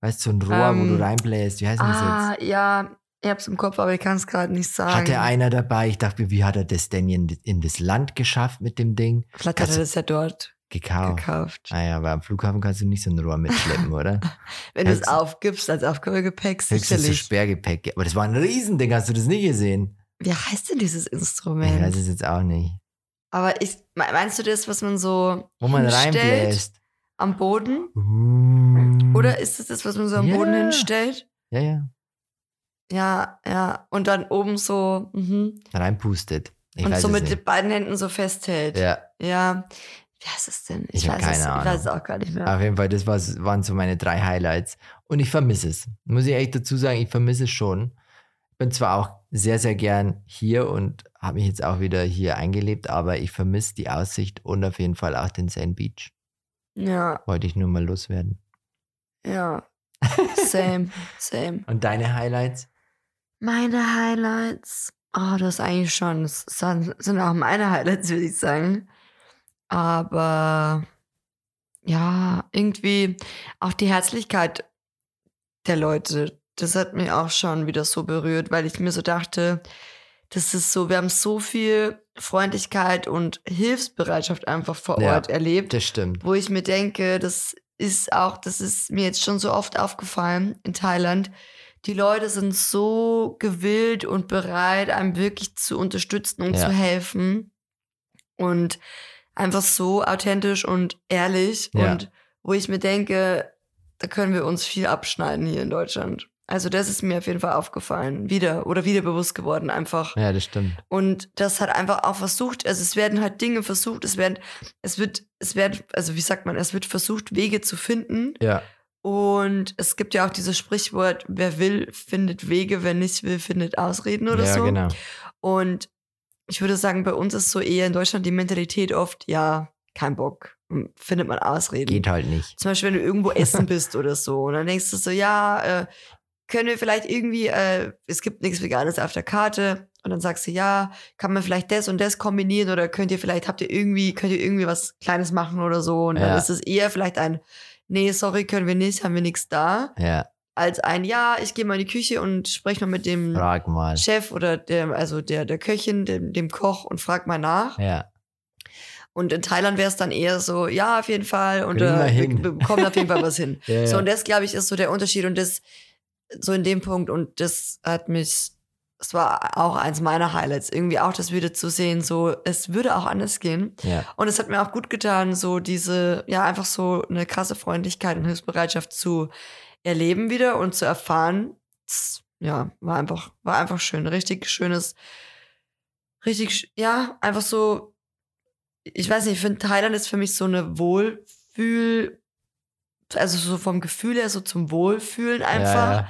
Weißt du, so ein Rohr, wo Ähm, du reinbläst. Wie heißt denn das jetzt? Ah, ja. Ich hab's im Kopf, aber ich kann es gerade nicht sagen. Hatte einer dabei. Ich dachte mir, wie hat er das denn in, in das Land geschafft mit dem Ding? Vielleicht hat er das ja dort Gekauft. gekauft. Ah ja, aber am Flughafen kannst du nicht so ein Rohr mitschleppen, oder? [LAUGHS] Wenn du es aufgibst als Aufgabegepäck, Höchstens so sicherlich. Sperrgepäck. Aber das war ein Riesending, hast du das nicht gesehen? Wie heißt denn dieses Ich Instrument? weiß es jetzt auch nicht. aber ich, me- meinst du das, was man so Wo man hinstellt reinbläst. Am Boden? Uh. Oder ist es das, was man so am Ja. Boden hinstellt? Ja, ja. Ja, ja. Und dann oben so, mhm. Reinpustet. Ich und so mit nicht. den beiden Händen so festhält. Ja, Ja. Wie heißt es denn? Ich hab weiß es, Ahnung. Ich weiß es auch gar nicht mehr. auf jeden Fall, das war, waren so meine drei Highlights. Und ich vermisse es. Muss ich echt dazu sagen, ich vermisse es schon. Ich bin zwar auch sehr, sehr gern hier und habe mich jetzt auch wieder hier eingelebt, aber ich vermisse die Aussicht und auf jeden Fall auch den Sand Beach. Ja, Wollte ich nur mal loswerden. ja. [LAUGHS] Same, same. Und deine Highlights? Meine Highlights. Oh, das ist eigentlich schon. Das sind sind auch meine Highlights, würde ich sagen. Aber ja, irgendwie auch die Herzlichkeit der Leute, das hat mich auch schon wieder so berührt, weil ich mir so dachte, das ist so, wir haben so viel Freundlichkeit und Hilfsbereitschaft einfach vor Ja. Ort erlebt Das stimmt. wo ich mir denke, das ist auch, das ist mir jetzt schon so oft aufgefallen in Thailand. Die Leute sind so gewillt und bereit, einem wirklich zu unterstützen und Ja. zu helfen. Und einfach so authentisch und ehrlich. Ja. Und wo ich mir denke, da können wir uns viel abschneiden hier in Deutschland. Also das ist mir auf jeden Fall aufgefallen. Wieder oder wieder bewusst geworden einfach. Ja, das stimmt. Und das hat einfach auch versucht, also es werden halt Dinge versucht, es werden, es wird, es werden, also wie sagt man, es wird versucht, Wege zu finden. Ja, Und es gibt ja auch dieses Sprichwort, wer will, findet Wege, wer nicht will, findet Ausreden oder ja so. genau. Und ich würde sagen, bei uns ist so eher in Deutschland die Mentalität oft, ja, kein Bock, hm, findet man Ausreden. Geht halt nicht. Zum Beispiel, wenn du irgendwo essen [LAUGHS] bist oder so. Und dann denkst du so, ja, äh, können wir vielleicht irgendwie, äh, es gibt nichts Veganes auf der Karte. Und dann sagst du, ja, kann man vielleicht das und das kombinieren oder könnt ihr vielleicht, habt ihr irgendwie, könnt ihr irgendwie was Kleines machen oder so. Und dann Ja. ist es eher vielleicht ein, nee, sorry, können wir nicht, haben wir nichts da. Ja, Als ein, ja, ich gehe mal in die Küche und spreche mal mit dem mal. Chef oder der, also der, der Köchin, dem, dem Koch und frag mal nach. Ja, Und in Thailand wäre es dann eher so, ja, auf jeden Fall. Und wir äh, wir bekommen auf jeden Fall was hin. [LAUGHS] ja, So, und das, glaube ich, ist so der Unterschied. Und das, so in dem Punkt, und das hat mich, es war auch eins meiner Highlights, irgendwie auch das wieder zu sehen, so, es würde auch anders gehen. ja. Und es hat mir auch gut getan, so diese, ja, einfach so eine krasse Freundlichkeit und Hilfsbereitschaft zu erleben wieder und zu erfahren. Das, ja, war einfach, war einfach schön. Richtig schönes, richtig, ja, einfach so, ich weiß nicht, ich finde Thailand ist für mich so eine Wohlfühl, also so vom Gefühl her so zum Wohlfühlen einfach. Ja, ja.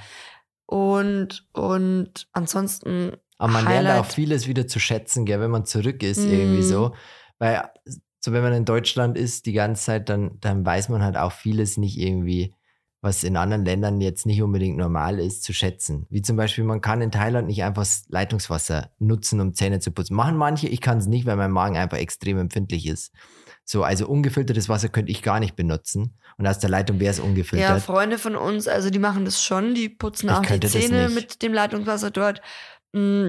Und, und ansonsten, Aber man lernt Highlight. auch vieles wieder zu schätzen, gell, wenn man zurück ist, irgendwie Mhm. so. Weil, so wenn man in Deutschland ist die ganze Zeit, dann, dann weiß man halt auch vieles nicht irgendwie was in anderen Ländern jetzt nicht unbedingt normal ist, zu schätzen. Wie zum Beispiel, man kann in Thailand nicht einfach das Leitungswasser nutzen, um Zähne zu putzen. Machen manche, ich kann es nicht, weil mein Magen einfach extrem empfindlich ist. So, also ungefiltertes Wasser könnte ich gar nicht benutzen. Und aus der Leitung wäre es ungefiltert. Ja, Freunde von uns, also die machen das schon, die putzen Ich auch die Zähne mit dem Leitungswasser dort. Mm.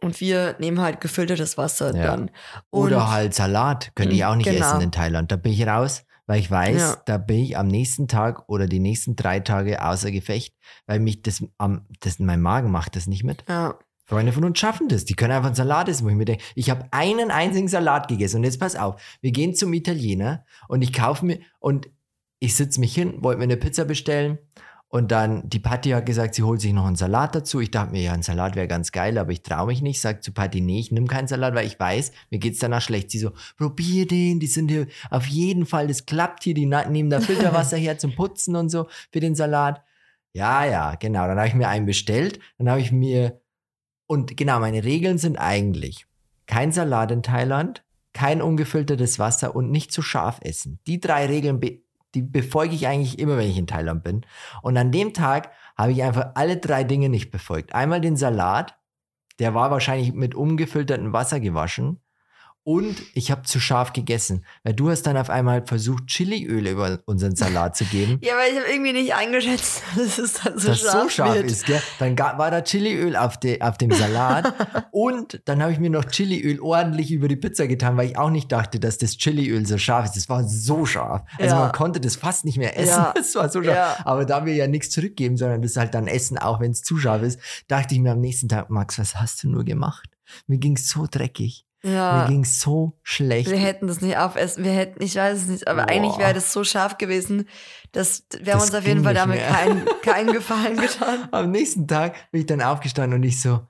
Und wir nehmen halt gefiltertes Wasser Ja. dann. Und Oder halt Salat könnte ich Mm, auch nicht genau. essen in Thailand. Da bin ich raus, weil ich weiß, Ja. da bin ich am nächsten Tag oder die nächsten drei Tage außer Gefecht, weil mich das am, das mein Magen macht das nicht mit. ja. Freunde von uns schaffen das. Die können einfach einen Salat essen, wo ich mir denke, ich habe einen einzigen Salat gegessen. Und jetzt pass auf, wir gehen zum Italiener und ich kaufe mir und ich sitze mich hin, wollte mir eine Pizza bestellen und dann die Patti hat gesagt, sie holt sich noch einen Salat dazu. Ich dachte mir, ja, ein Salat wäre ganz geil, aber ich traue mich nicht. Sagt zu Patti, nee, ich nehme keinen Salat, weil ich weiß, mir geht's danach schlecht. Sie so, probier den, die sind hier auf jeden Fall, das klappt hier, die nehmen da Filterwasser [LAUGHS] her zum Putzen und so für den Salat. Ja, ja, genau. Dann habe ich mir einen bestellt, dann habe ich mir und genau, meine Regeln sind eigentlich kein Salat in Thailand, kein ungefiltertes Wasser und nicht zu scharf essen. Die drei Regeln, be die befolge ich eigentlich immer, wenn ich in Thailand bin. Und an dem Tag habe ich einfach alle drei Dinge nicht befolgt. Einmal den Salat, der war wahrscheinlich mit ungefiltertem Wasser gewaschen. Und ich habe zu scharf gegessen, weil du hast dann auf einmal versucht, Chiliöl über unseren Salat zu geben [LAUGHS] ja, weil ich habe irgendwie nicht eingeschätzt, [LAUGHS] dass es dann so das scharf, so scharf wird. ist, gell? Dann war da Chiliöl auf, de, auf dem Salat [LAUGHS] und dann habe ich mir noch Chiliöl ordentlich über die Pizza getan, weil ich auch nicht dachte, dass das Chiliöl so scharf ist. Das war so scharf. Also Ja. man konnte das fast nicht mehr essen. Ja. Es war so scharf. Ja. Aber da wir ja nichts zurückgeben, sondern das halt dann essen, auch wenn es zu scharf ist, dachte ich mir am nächsten Tag, Max, was hast du nur gemacht? Mir ging's so dreckig. Mir Ja. ging's so schlecht. Wir hätten das nicht aufessen, wir hätten, ich weiß es nicht, aber Boah. eigentlich wäre das so scharf gewesen, dass wir haben Das uns auf jeden ging Fall damit keinen keinen [LAUGHS] Gefallen getan. Am nächsten Tag bin ich dann aufgestanden und ich so,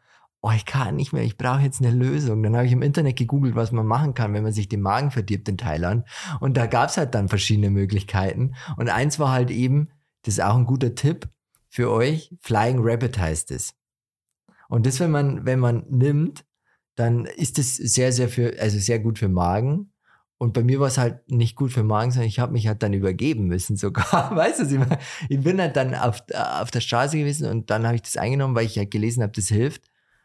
oh, ich kann nicht mehr, ich brauche jetzt eine Lösung. Dann habe ich im Internet gegoogelt, was man machen kann, wenn man sich den Magen verdirbt in Thailand. Und da gab es halt dann verschiedene Möglichkeiten. Und eins war halt eben, das ist auch ein guter Tipp für euch, Flying Rabbit heißt es. Und das, wenn man, wenn man nimmt, dann ist es sehr, sehr für, also sehr gut für Magen. Und bei mir war es halt nicht gut für Magen, sondern ich habe mich halt dann übergeben müssen [LAUGHS] sogar. Weißt du, ich bin halt dann auf, auf der Straße gewesen und dann habe ich das eingenommen, weil ich halt gelesen habe, das hilft.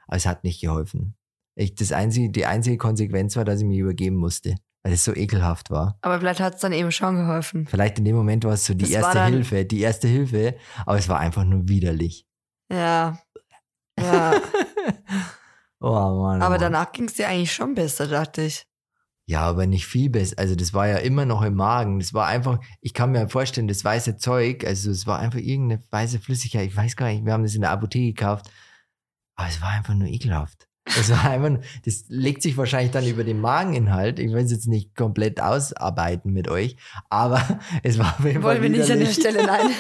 Aber es hat nicht geholfen. Ich, das einzige, die einzige Konsequenz war, dass ich mich übergeben musste, weil es so ekelhaft war. Aber vielleicht hat es dann eben schon geholfen. Vielleicht in dem Moment war es so die Das erste Hilfe, die erste Hilfe, aber es war einfach nur widerlich. Ja. Ja. [LAUGHS] oh Mann. aber Mann. danach ging es dir eigentlich schon besser, dachte ich. Ja, aber nicht viel besser. Also das war ja immer noch im Magen. Das war einfach, ich kann mir vorstellen, das weiße Zeug, also es war einfach irgendeine weiße Flüssigkeit. Ich weiß gar nicht, wir haben das in der Apotheke gekauft. Aber es war einfach nur ekelhaft. Es war einfach, nur- das legt sich wahrscheinlich dann über den Mageninhalt. Ich will es jetzt nicht komplett ausarbeiten mit euch, aber [LAUGHS] es war auf jeden Fall Wollen wir nicht an der. Stelle, nein. [LAUGHS]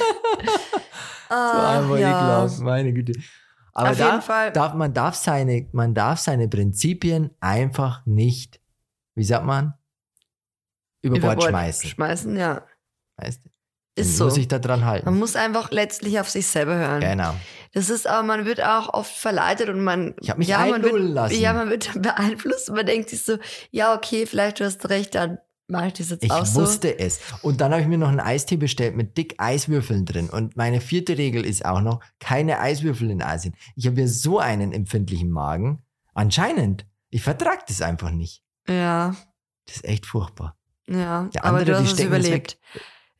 Es war einfach ja. ekelhaft, meine Güte. Aber Auf da, jeden Fall. darf, man, darf seine, man darf seine Prinzipien einfach nicht, wie sagt man, über, Bord schmeißen. Schmeißen, ja. Weißt du? Ist Man so. Muss sich da dran halten. Man muss einfach letztlich auf sich selber hören. genau. Das ist aber, man wird auch oft verleitet und man. Ich habe mich ja, man wird, lassen. Ja, man wird [LAUGHS] beeinflusst und man denkt sich so, ja, okay, vielleicht du hast recht, dann das jetzt ich auch so. wusste es. Und dann habe ich mir noch einen Eistee bestellt mit dick Eiswürfeln drin. Und meine vierte Regel ist auch noch, keine Eiswürfel in Asien. Ich habe ja so einen empfindlichen Magen. Anscheinend. Ich vertrage das einfach nicht. Ja, Das ist echt furchtbar. ja. Aber du hast es überlebt.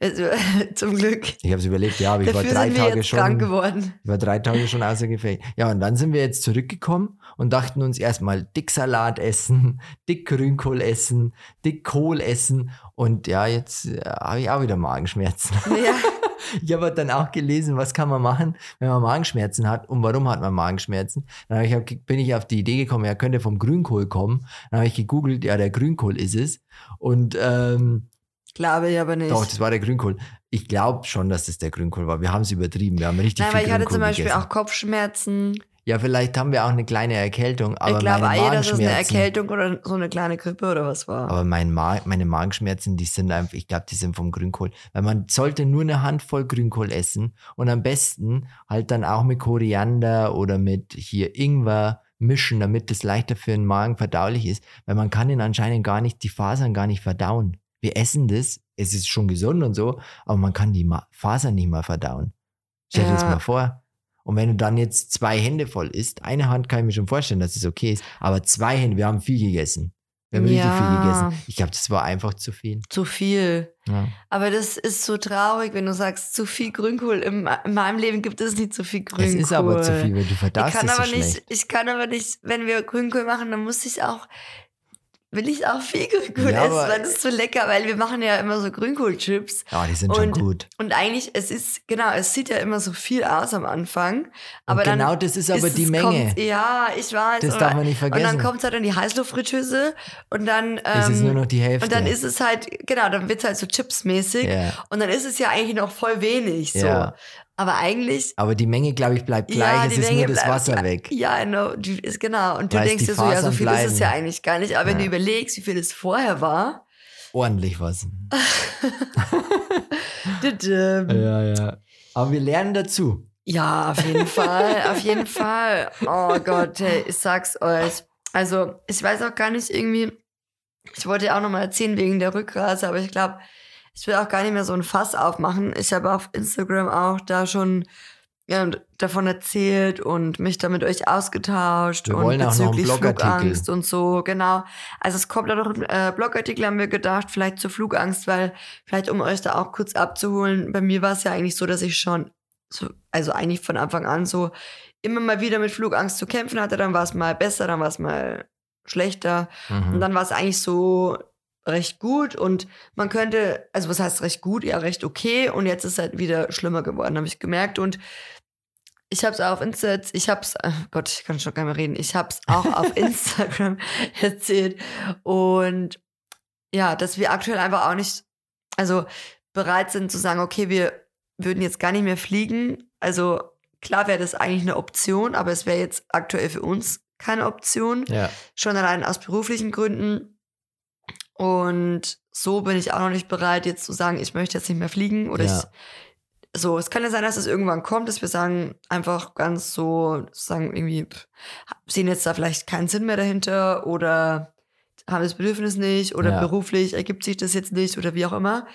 Also, [LAUGHS] zum Glück. Ich habe es überlebt, ja, aber ich war Dafür drei sind wir Tage jetzt schon. krank geworden. Ich war drei Tage schon außer Gefecht. Ja, und dann sind wir jetzt zurückgekommen und dachten uns erstmal dick Salat essen, [LAUGHS] dick Grünkohl essen, dick Kohl essen. Und ja, jetzt äh, habe ich auch wieder Magenschmerzen. Ja, [LAUGHS] Ich habe dann auch gelesen, was kann man machen, wenn man Magenschmerzen hat und warum hat man Magenschmerzen. Dann ich, bin ich auf die Idee gekommen, ja, könnte vom Grünkohl kommen. Dann habe ich gegoogelt, ja, der Grünkohl ist es. Und ähm, glaube ich aber nicht. doch, das war der Grünkohl. Ich glaube schon, dass das der Grünkohl war. Wir haben es übertrieben. Wir haben richtig Nein, viel weil ich hatte zum Beispiel gegessen. auch Kopfschmerzen. Ja, vielleicht haben wir auch eine kleine Erkältung, aber ich glaube meine eh, dass es eine. Erkältung oder so eine kleine Grippe oder was war. aber mein Ma meine Magenschmerzen, die sind einfach, ich glaube, die sind vom Grünkohl. Weil man sollte nur eine Handvoll Grünkohl essen und am besten halt dann auch mit Koriander oder mit hier Ingwer mischen, damit das leichter für den Magen verdaulich ist. Weil man kann ihn anscheinend gar nicht, die Fasern gar nicht verdauen. Wir essen das, es ist schon gesund und so, aber man kann die Fasern nicht mal verdauen. Stell dir das Ja. mal vor. Und wenn du dann jetzt zwei Hände voll isst, eine Hand kann ich mir schon vorstellen, dass es okay ist, aber zwei Hände, wir haben viel gegessen. Wir haben richtig viel Ja. gegessen. Ich glaube, das war einfach zu viel. Zu viel. Ja. Aber das ist so traurig, wenn du sagst, zu viel Grünkohl. In, in meinem Leben gibt es nicht zu viel Grünkohl. Es ist aber zu viel, weil du Ich verdarfst kann es so nicht, schlecht. ich kann aber nicht, wenn wir Grünkohl machen, dann muss ich auch, will ich auch viel Grünkohl Ja, essen, weil das ist so lecker, weil wir machen ja immer so Grünkohlchips. Ja, die sind schon Und- gut. Und eigentlich, es ist, genau, es sieht ja immer so viel aus am Anfang. Aber und dann genau das ist aber ist die es- Menge. Kommt, ja, ich weiß. das und, darf man nicht und vergessen. dann kommt halt in die Heißluftfritteuse und dann, es ist ähm, nur noch die Hälfte. und dann ist es halt, genau, dann wird es halt so chipsmäßig. ja. Und dann ist es ja eigentlich noch voll wenig so. Ja. Aber eigentlich, Aber die Menge, glaube ich, bleibt Ja, gleich. die es ist Menge nur das Wasser gleich. weg. ja, no, die ist genau. Und du Weil denkst dir so, ja, so viel ist es bleiben. ja eigentlich gar nicht. Aber wenn Ja. du überlegst, wie viel es vorher war, Ordentlich was. [LAUGHS] Ja, ja. Aber wir lernen dazu. Ja, auf jeden Fall, auf jeden [LAUGHS] Fall. Oh Gott, hey, ich sag's euch. Also, ich weiß auch gar nicht irgendwie, ich wollte ja auch nochmal erzählen wegen der Rückreise, aber ich glaube, ich will auch gar nicht mehr so ein Fass aufmachen. Ich habe auf Instagram auch da schon ja, davon erzählt und mich da mit euch ausgetauscht Wir und bezüglich. Flugangst und so, genau. Also es kommt da noch ein äh, Blogartikel, haben wir gedacht, vielleicht zur Flugangst, weil vielleicht um euch da auch kurz abzuholen, bei mir war es ja eigentlich so, dass ich schon so, also eigentlich von Anfang an so immer mal wieder mit Flugangst zu kämpfen hatte. Dann war es mal besser, dann war es mal schlechter. Mhm. Und dann war es eigentlich so recht gut und man könnte, also was heißt recht gut? Ja, recht okay. Und jetzt ist es halt wieder schlimmer geworden, habe ich gemerkt. Und ich habe es auf Insta, ich habe es, Gott, ich kann schon gar nicht mehr reden. Ich habe es auch auf [LAUGHS] Instagram [LAUGHS] erzählt und ja, dass wir aktuell einfach auch nicht, also bereit sind zu sagen, okay, wir würden jetzt gar nicht mehr fliegen. Also klar wäre das eigentlich eine Option, aber es wäre jetzt aktuell für uns keine Option ja. schon allein aus beruflichen Gründen. Und so bin ich auch noch nicht bereit, jetzt zu sagen, ich möchte jetzt nicht mehr fliegen. Oder Ja. ich, so, es kann ja sein, dass es irgendwann kommt, dass wir sagen, einfach ganz so, sagen irgendwie, sehen jetzt da vielleicht keinen Sinn mehr dahinter oder haben das Bedürfnis nicht oder Ja. beruflich ergibt sich das jetzt nicht oder wie auch immer,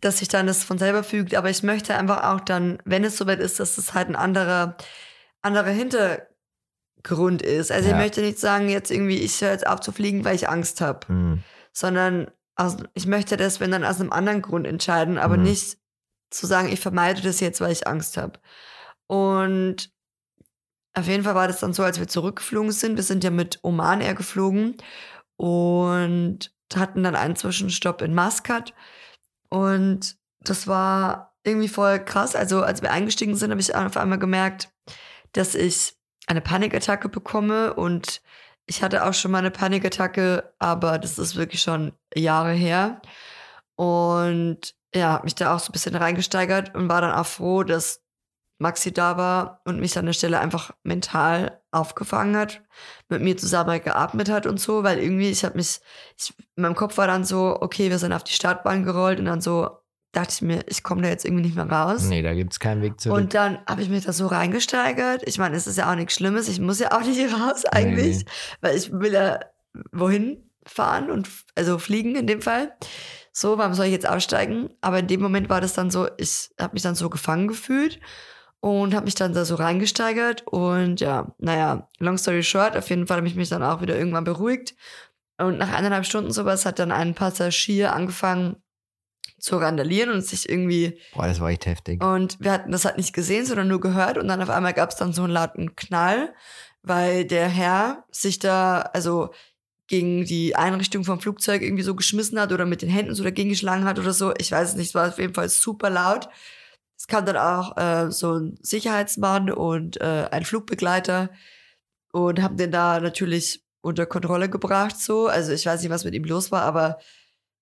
dass sich dann das von selber fügt. Aber ich möchte einfach auch dann, wenn es soweit ist, dass es halt ein anderer, anderer Hintergrund ist. Also Ja. ich möchte nicht sagen, jetzt irgendwie, ich höre jetzt auf zu fliegen, weil ich Angst habe, Mhm. sondern aus, ich möchte das, wenn dann aus einem anderen Grund entscheiden, aber Mhm. nicht zu sagen, ich vermeide das jetzt, weil ich Angst habe. Und auf jeden Fall war das dann so, als wir zurückgeflogen sind. Wir sind ja mit Oman Air geflogen und hatten dann einen Zwischenstopp in Maskat. Und das war irgendwie voll krass. Also als wir eingestiegen sind, habe ich auf einmal gemerkt, dass ich eine Panikattacke bekomme. Und ich hatte auch schon mal eine Panikattacke, aber das ist wirklich schon Jahre her. Und ja, hab mich da auch so ein bisschen reingesteigert und war dann auch froh, dass Maxi da war und mich an der Stelle einfach mental aufgefangen hat, mit mir zusammen geatmet hat und so, weil irgendwie, ich habe mich, ich, in meinem Kopf war dann so, okay, wir sind auf die Startbahn gerollt und dann so dachte ich mir, ich komme da jetzt irgendwie nicht mehr raus. Nee, da gibt es keinen Weg zurück. Und dann habe ich mich da so reingesteigert. Ich meine, es ist ja auch nichts Schlimmes. Ich muss ja auch nicht [LAUGHS] raus eigentlich, Nee. weil ich will ja wohin fahren und also fliegen in dem Fall. So, warum soll ich jetzt aussteigen? Aber in dem Moment war das dann so, ich habe mich dann so gefangen gefühlt und habe mich dann da so reingesteigert. Und ja, naja, long story short, auf jeden Fall habe ich mich dann auch wieder irgendwann beruhigt. Und nach eineinhalb Stunden sowas hat dann ein Passagier angefangen zu randalieren und sich irgendwie Boah, das war echt heftig. und wir hatten das halt nicht gesehen, sondern nur gehört. Und dann auf einmal gab es dann so einen lauten Knall, weil der Herr sich da, also gegen die Einrichtung vom Flugzeug irgendwie so geschmissen hat oder mit den Händen so dagegen geschlagen hat oder so. Ich weiß es nicht, es war auf jeden Fall super laut. Es kam dann auch äh, so ein Sicherheitsmann und äh, ein Flugbegleiter und haben den da natürlich unter Kontrolle gebracht so. Also ich weiß nicht, was mit ihm los war, aber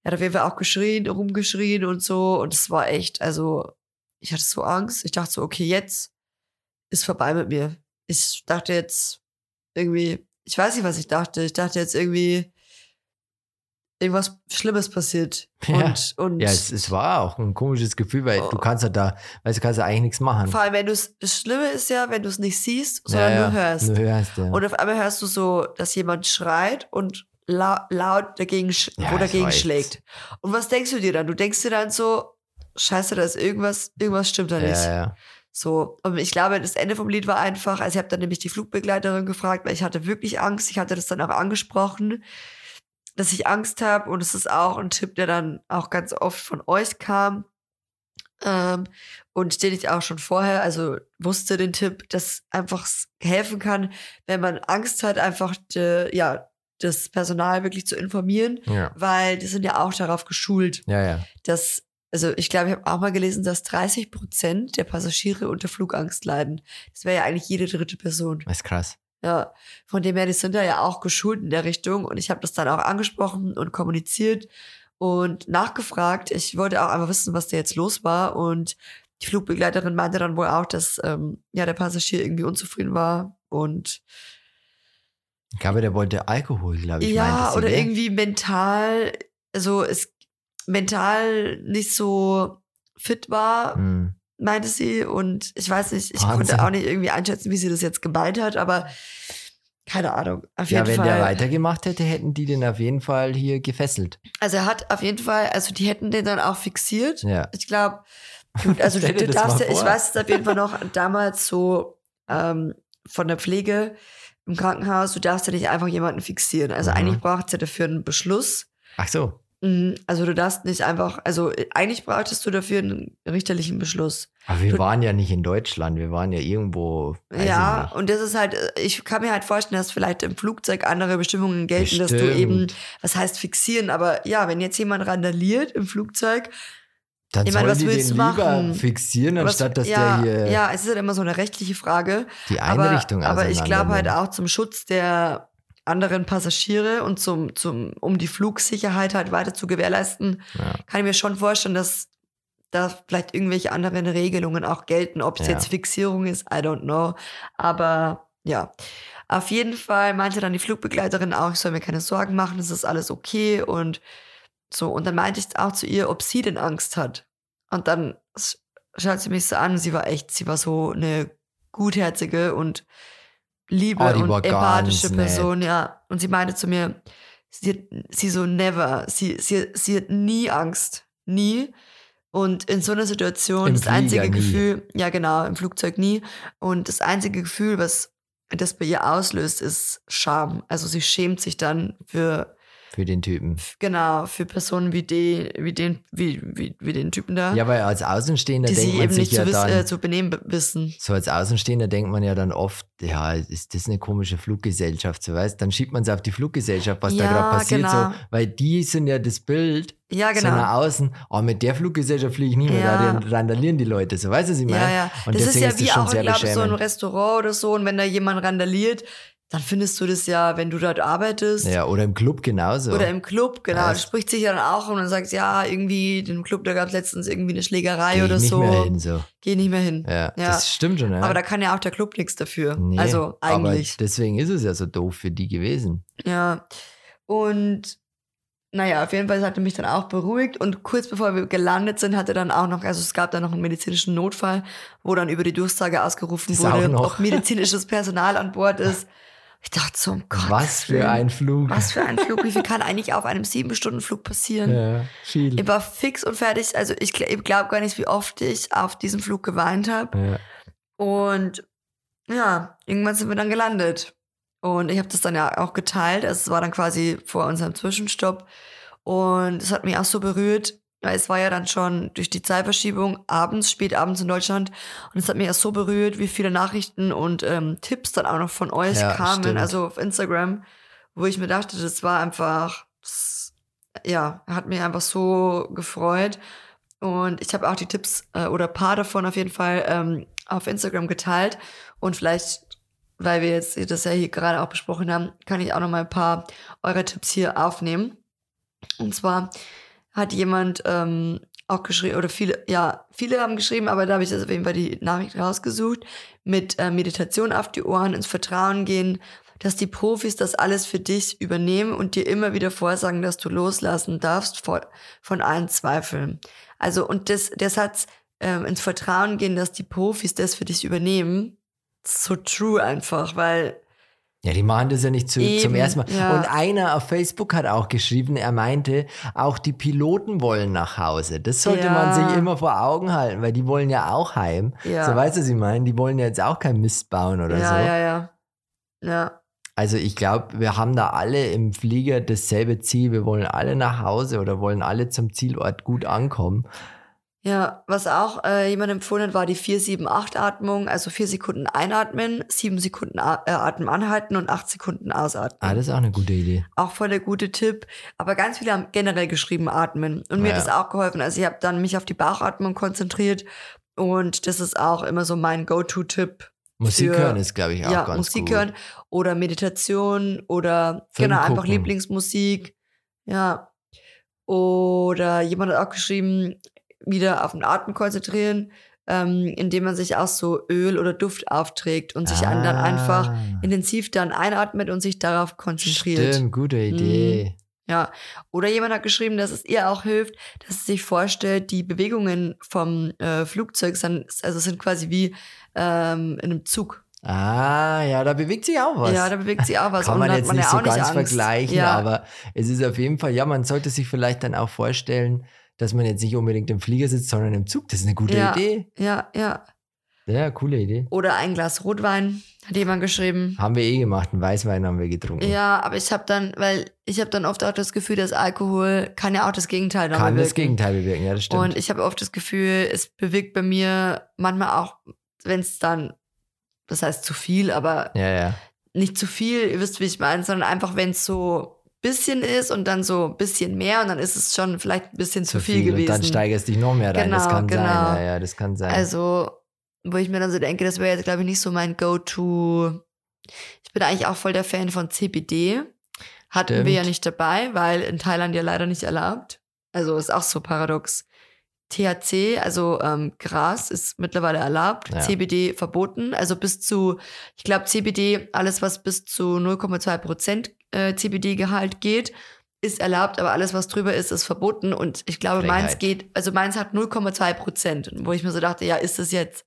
er hat auf jeden Fall auch geschrien, rumgeschrien und so. Und es war echt, also ich hatte so Angst. Ich dachte so, okay, jetzt ist vorbei mit mir. Ich dachte jetzt irgendwie, ich weiß nicht, was ich dachte. Ich dachte jetzt irgendwie, irgendwas Schlimmes passiert. Ja. Und, und Ja, es, es war auch ein komisches Gefühl, weil Oh. du kannst ja da, weißt du, kannst ja eigentlich nichts machen. vor allem, wenn du es, das Schlimme ist ja, wenn du es nicht siehst, sondern ja, nur hörst. Nur hörst, ja. Und auf einmal hörst du so, dass jemand schreit und la laut dagegen, Ja, wo dagegen schlägt. Und was denkst du dir dann? Du denkst dir dann so, scheiße, da ist irgendwas, irgendwas stimmt da nicht. Ja, ja. So, und ich glaube, das Ende vom Lied war einfach, also ich habe dann nämlich die Flugbegleiterin gefragt, weil ich hatte wirklich Angst. Ich hatte das dann auch angesprochen, dass ich Angst habe. Und es ist auch ein Tipp, der dann auch ganz oft von euch kam. Ähm, und den ich auch schon vorher, also wusste den Tipp, dass einfach helfen kann, wenn man Angst hat, einfach de, ja, das Personal wirklich zu informieren, Ja, weil die sind ja auch darauf geschult, ja. ja. dass, also ich glaube, ich habe auch mal gelesen, dass 30 Prozent der Passagiere unter Flugangst leiden. Das wäre ja eigentlich jede dritte Person. Das ist krass. Ja, von dem her, die sind da ja auch geschult in der Richtung und ich habe das dann auch angesprochen und kommuniziert und nachgefragt. Ich wollte auch einfach wissen, was da jetzt los war und die Flugbegleiterin meinte dann wohl auch, dass ähm, ja der Passagier irgendwie unzufrieden war und Ich glaube, der wollte Alkohol, glaube ich. ja meinte sie, oder gell? irgendwie mental, also es mental nicht so fit war, Hm. meinte sie. Und ich weiß nicht, ich Wahnsinn. konnte auch nicht irgendwie einschätzen, wie sie das jetzt gemeint hat, aber keine Ahnung. Auf Ja, jeden wenn Fall. der weitergemacht hätte, hätten die den auf jeden Fall hier gefesselt. Also er hat auf jeden Fall, also die hätten den dann auch fixiert. Ja. Ich glaube, gut, also du, du darfst ja, ich weiß es auf jeden Fall noch damals so ähm, von der Pflege im Krankenhaus, du darfst ja nicht einfach jemanden fixieren. Also Mhm. eigentlich braucht es ja dafür einen Beschluss. Ach so. Mhm, Also du darfst nicht einfach, also äh, eigentlich brauchtest du dafür einen richterlichen Beschluss. Aber wir Du- waren ja nicht in Deutschland, wir waren ja irgendwo. Ja, und das ist halt, äh, ich kann mir halt vorstellen, dass vielleicht im Flugzeug andere Bestimmungen gelten, dass du Bestimmt. eben, was heißt fixieren, aber ja, wenn jetzt jemand randaliert im Flugzeug, Dann ich meine, sollen was die willst den du machen? fixieren, was- anstatt dass ja, der hier ja, es ist halt immer so eine rechtliche Frage, die aber, Einrichtung aber ich glaube halt auch zum Schutz der anderen Passagiere und zum, zum, um die Flugsicherheit halt weiter zu gewährleisten, Ja. kann ich mir schon vorstellen, dass da vielleicht irgendwelche anderen Regelungen auch gelten. Ob es Ja. jetzt Fixierung ist, I don't know. Aber ja, auf jeden Fall meinte dann die Flugbegleiterin auch, ich soll mir keine Sorgen machen, es ist alles okay und so. Und dann meinte ich auch zu ihr, ob sie denn Angst hat. Und dann sch- schaut sie mich so an, sie war echt, sie war so eine gutherzige und liebe Oh, und empathische ganz nett. Person, ja. Und sie meinte zu mir, sie, sie so never, sie, sie, sie hat nie Angst, nie. Und in so einer Situation, Im das einzige Flieger nie. Gefühl, ja genau, im Flugzeug nie. Und das einzige Gefühl, was das bei ihr auslöst, ist Scham. Also sie schämt sich dann für, für den Typen. genau, für Personen wie den, wie den, wie, wie, wie den Typen da, Ja, weil als Außenstehender die denkt sich man eben sich nicht ja zu, dann, äh, zu benehmen wissen. so als Außenstehender denkt man ja dann oft, ja, ist das eine komische Fluggesellschaft, so weißt, dann schiebt man es auf die Fluggesellschaft, was da Ja, gerade passiert, genau. so, weil die sind ja das Bild, Ja, so genau. nach außen, oh, mit der Fluggesellschaft fliege ich nicht mehr, Ja. da randalieren die Leute, so weißt du, was ich meine? Ja, ja. Und das ist ja ist wie auch, sehr ich glaube, so ein. Restaurant oder so. Und wenn da jemand randaliert, dann findest du das ja, wenn du dort arbeitest. Ja, oder im Club genauso. Oder im Club, genau. Ja, spricht sich ja dann auch und dann sagst, ja, irgendwie, im Club, da gab es letztens irgendwie eine Schlägerei Geh oder nicht so. mehr hin, so. Geh nicht mehr hin. Ja, Ja. das stimmt schon, ja. Aber da kann ja auch der Club nichts dafür. Nee, also eigentlich. Aber deswegen ist es ja so doof für die gewesen. Ja. Und naja, auf jeden Fall hat er mich dann auch beruhigt und kurz bevor wir gelandet sind, hatte dann auch noch, also es gab dann noch einen medizinischen Notfall, wo dann über die Durchsage ausgerufen wurde, ob medizinisches Personal an Bord ist. [LAUGHS] Ich dachte so, um Gott. Was für ein Flug. Was für ein Flug, wie viel [LAUGHS] kann eigentlich auf einem sieben Stunden Flug passieren? Ja, viel. Ich war fix und fertig, also ich, ich glaube gar nicht, wie oft ich auf diesem Flug geweint habe. Ja. Und ja, irgendwann sind wir dann gelandet. Und ich habe das dann ja auch geteilt. Also es war dann quasi vor unserem Zwischenstopp. Und es hat mich auch so berührt, weil es war ja dann schon durch die Zeitverschiebung abends, spät abends in Deutschland. Und es hat mich auch so berührt, wie viele Nachrichten und ähm, Tipps dann auch noch von euch Ja, kamen, stimmt. also auf Instagram, wo ich mir dachte, das war einfach, das, ja, hat mich einfach so gefreut. Und ich habe auch die Tipps äh, oder ein paar davon auf jeden Fall ähm, auf Instagram geteilt. Und vielleicht, weil wir jetzt das ja hier gerade auch besprochen haben, kann ich auch noch mal ein paar eurer Tipps hier aufnehmen. Und zwar hat jemand ähm, auch geschrieben, oder viele, ja, viele haben geschrieben, aber da habe ich jetzt auf jeden Fall die Nachricht rausgesucht, mit äh, Meditation auf die Ohren, ins Vertrauen gehen, dass die Profis das alles für dich übernehmen und dir immer wieder vorsagen, dass du loslassen darfst von, von allen Zweifeln. Also, und das, der Satz, ähm, ins Vertrauen gehen, dass die Profis das für dich übernehmen, so true einfach, weil Ja, die machen das ja nicht zu, zum Eben, ersten Mal. ja. Und einer auf Facebook hat auch geschrieben, er meinte, auch die Piloten wollen nach Hause. Das sollte Ja. man sich immer vor Augen halten, weil die wollen ja auch heim. Ja. So weißt du, was ich meine? Die wollen ja jetzt auch kein Mist bauen oder so. ja, ja. Ja, Also ich glaube, wir haben da alle im Flieger dasselbe Ziel. Wir wollen alle nach Hause oder wollen alle zum Zielort gut ankommen. Ja. Was auch äh, jemand empfohlen hat, war die 4-7-8-Atmung. Also vier Sekunden einatmen, sieben Sekunden A äh, Atem anhalten und acht Sekunden ausatmen. Ah, das ist auch eine gute Idee. Auch voll der gute Tipp. Aber ganz viele haben generell geschrieben atmen. Und mir Ja. hat das auch geholfen. Also ich habe dann mich auf die Bauchatmung konzentriert. Und das ist auch immer so mein Go-To-Tipp. Musik Für- hören ist, glaube ich, auch Ja, ganz Musik gut. hören oder Meditation oder Film genau, einfach gucken. Lieblingsmusik. Ja. Oder jemand hat auch geschrieben, wieder auf den Atem konzentrieren, ähm, indem man sich auch so Öl oder Duft aufträgt und sich dann einfach Ah, intensiv dann einatmet und sich darauf konzentriert. Stimmt, gute Idee. Ja. Oder jemand hat geschrieben, dass es ihr auch hilft, dass sie sich vorstellt, die Bewegungen vom äh, Flugzeug sind, also sind quasi wie ähm, in einem Zug. Ah, ja, da bewegt sich auch was. Ja, da bewegt sie auch was. Kann und man jetzt man nicht ja so auch nicht ganz Angst. vergleichen, ja. aber es ist auf jeden Fall, ja, man sollte sich vielleicht dann auch vorstellen, dass man jetzt nicht unbedingt im Flieger sitzt, sondern im Zug. Das ist eine gute Ja. Idee. Ja, ja. Ja, coole Idee. Oder ein Glas Rotwein, hat jemand geschrieben. Haben wir eh gemacht, einen Weißwein haben wir getrunken. Ja, aber ich habe dann, weil ich habe dann oft auch das Gefühl, dass Alkohol kann ja auch das Gegenteil dann Kann bewirken. das Gegenteil bewirken, ja, das stimmt. Und ich habe oft das Gefühl, es bewirkt bei mir manchmal auch, wenn es dann, das heißt zu viel, aber ja, ja. nicht zu viel, ihr wisst, wie ich meine, sondern einfach, wenn es so bisschen ist und dann so ein bisschen mehr und dann ist es schon vielleicht ein bisschen zu, viel, gewesen. Und dann steigerst dich noch mehr rein. das Genau, kann genau. sein. Ja, ja, das kann sein. Also, wo ich mir dann so denke, das wäre jetzt, glaube ich, nicht so mein Go-To. Ich bin eigentlich auch voll der Fan von CBD. Hatten Stimmt. wir ja nicht dabei, weil in Thailand ja leider nicht erlaubt. Also ist auch so paradox. THC, also ähm, Gras, ist mittlerweile erlaubt, Ja. CBD verboten. Also bis zu, ich glaube, CBD, alles was bis zu 0,2 Prozent äh, CBD-Gehalt geht, ist erlaubt, aber alles was drüber ist, ist verboten. Und ich glaube, meins Frechheit. geht, also meins hat 0,2 Prozent, wo ich mir so dachte, ja, ist das jetzt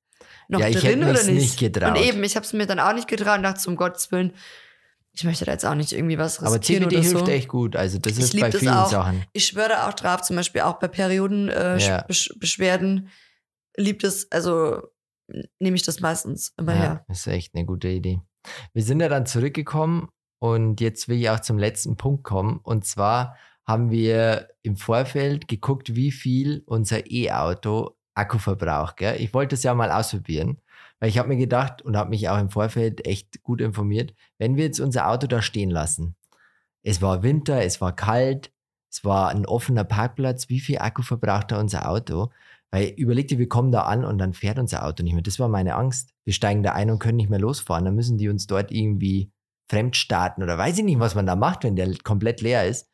noch Ja, drin oder nicht? nicht. Und eben, ich habe es mir dann auch nicht getraut und dachte, um Gottes Willen, ich möchte da jetzt auch nicht irgendwie was aber riskieren CBD oder hilft so. echt gut. Also das ist bei vielen auch. Sachen. Ich schwöre auch drauf, zum Beispiel auch bei Periodenbeschwerden, äh, Ja. Liebt es, also nehme ich das meistens immer Ja, her. ist echt eine gute Idee. Wir sind ja dann zurückgekommen und jetzt will ich auch zum letzten Punkt kommen. Und zwar haben wir im Vorfeld geguckt, wie viel unser E-Auto Akku verbraucht. Gell? Ich wollte es ja mal ausprobieren, weil ich habe mir gedacht und habe mich auch im Vorfeld echt gut informiert, wenn wir jetzt unser Auto da stehen lassen. Es war Winter, es war kalt, es war ein offener Parkplatz. Wie viel Akku verbraucht da unser Auto? Weil überleg dir, wir kommen da an und dann fährt unser Auto nicht mehr. Das war meine Angst. Wir steigen da ein und können nicht mehr losfahren. Dann müssen die uns dort irgendwie fremdstarten oder weiß ich nicht, was man da macht, wenn der komplett leer ist.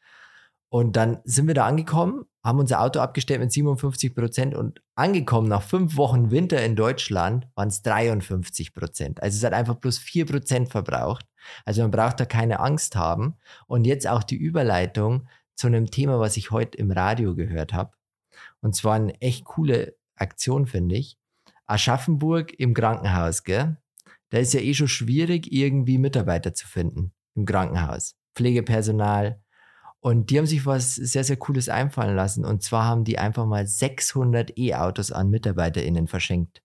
Und dann sind wir da angekommen, haben unser Auto abgestellt mit 57 Prozent und angekommen nach fünf Wochen Winter in Deutschland waren es 53 Prozent. Also es hat einfach plus vier Prozent verbraucht. Also man braucht da keine Angst haben. Und jetzt auch die Überleitung zu einem Thema, was ich heute im Radio gehört habe. Und zwar eine echt coole Aktion, finde ich. Aschaffenburg im Krankenhaus, gell? Da ist ja eh schon schwierig, irgendwie Mitarbeiter zu finden im Krankenhaus. Pflegepersonal. Und die haben sich was sehr, sehr Cooles einfallen lassen. Und zwar haben die einfach mal 600 E-Autos an MitarbeiterInnen verschenkt.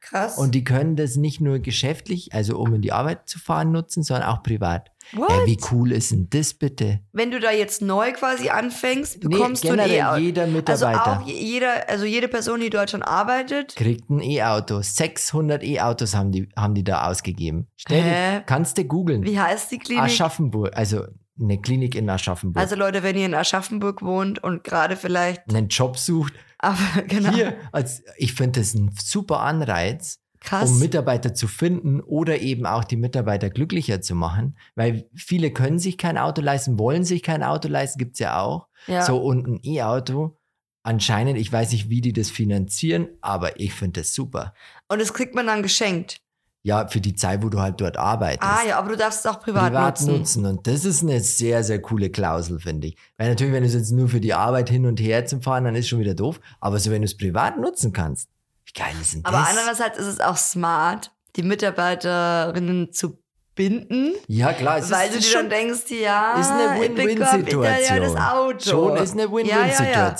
Krass. Und die können das nicht nur geschäftlich, also um in die Arbeit zu fahren, nutzen, sondern auch privat. Ey, wie cool ist denn das bitte? Wenn du da jetzt neu quasi anfängst, Nee, bekommst du ein E-Auto. jeder Also Mitarbeiter auch je- jeder, also jede Person, die in Deutschland arbeitet. kriegt ein E-Auto. 600 E-Autos haben die, haben die da ausgegeben. Stell Hä? kannst du googeln. Wie heißt die Klinik? Aschaffenburg, also eine Klinik in Aschaffenburg. Also Leute, wenn ihr in Aschaffenburg wohnt und gerade vielleicht, einen Job sucht. aber [LAUGHS] genau, Hier, als, ich finde das ein super Anreiz, krass. um Mitarbeiter zu finden oder eben auch die Mitarbeiter glücklicher zu machen. Weil viele können sich kein Auto leisten, wollen sich kein Auto leisten, gibt's ja auch. ja. So, und ein E-Auto, anscheinend, ich weiß nicht, wie die das finanzieren, aber ich finde das super. Und das kriegt man dann geschenkt. Ja, für die Zeit, wo du halt dort arbeitest. Ah ja, aber du darfst es auch privat, nutzen. Und das ist eine sehr, sehr coole Klausel, finde ich. Weil natürlich, wenn du es jetzt nur für die Arbeit hin und her zum Fahren, dann ist schon wieder doof. Aber so, wenn du es privat nutzen kannst, wie geil ist denn Aber das? andererseits ist es auch smart, die Mitarbeiterinnen zu binden. Ja, klar, es weil ist, du dir schon dann denkst, ja, ist eine bekomme wieder ja das Win-Win-Situation. Auto. Schon ist eine Ja, ja, ja.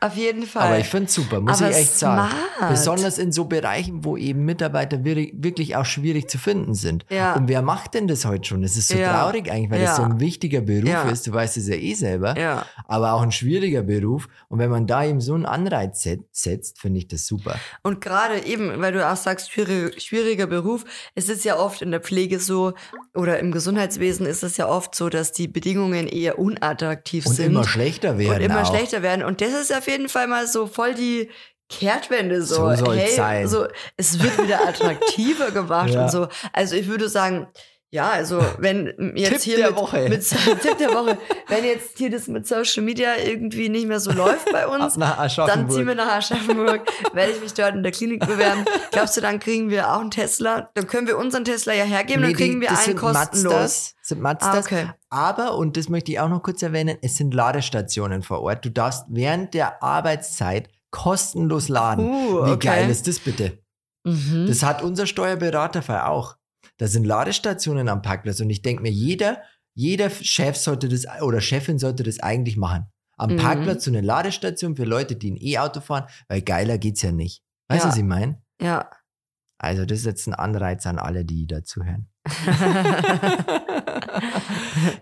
Auf jeden Fall. Aber ich finde es super, muss Aber ich echt sagen. smart. Besonders in so Bereichen, wo eben Mitarbeiter wir- wirklich auch schwierig zu finden sind. Ja. Und wer macht denn das heute schon? Das ist so Ja. traurig eigentlich, weil das so Ja. ein wichtiger Beruf Ja. ist. Du weißt es ja eh selber. ja. Aber auch ein schwieriger Beruf. Und wenn man da eben so einen Anreiz set- setzt, finde ich das super. Und gerade eben, weil du auch sagst, schwierig, schwieriger Beruf, es ist ja oft in der Pflege so oder im Gesundheitswesen ist es ja oft so, dass die Bedingungen eher unattraktiv Und sind immer schlechter werden. und immer auch. schlechter werden. Und das ist auf jeden Fall mal so voll die Kehrtwende so. So hey, sein. So, es wird wieder [LAUGHS] attraktiver gemacht Ja. und so. Also ich würde sagen, ja, also [LAUGHS] wenn jetzt Tipp hier der mit, Woche. mit [LAUGHS] Tipp der Woche, wenn jetzt hier das mit Social Media irgendwie nicht mehr so läuft bei [LAUGHS] uns, dann ziehen wir nach Aschaffenburg, werde ich mich dort in der Klinik bewerben. Glaubst du, dann kriegen wir auch einen Tesla? Dann können wir unseren Tesla ja hergeben, Nee, dann kriegen die- wir einen kostenlos. Mazdas, sind Mazdas. Ah, okay. Aber, und das möchte ich auch noch kurz erwähnen, es sind Ladestationen vor Ort. Du darfst während der Arbeitszeit kostenlos laden. Uh, Wie okay. geil ist das bitte? Mhm. Das hat unser Steuerberaterfall auch. Da sind Ladestationen am Parkplatz und ich denke mir, jeder, jeder Chef sollte das oder Chefin sollte das eigentlich machen. Am Mhm. Parkplatz so eine Ladestation für Leute, die ein E-Auto fahren, weil geiler geht's ja nicht. Weißt du, Ja. was ich meine? Ja. Also, das ist jetzt ein Anreiz an alle, die dazuhören. [LAUGHS]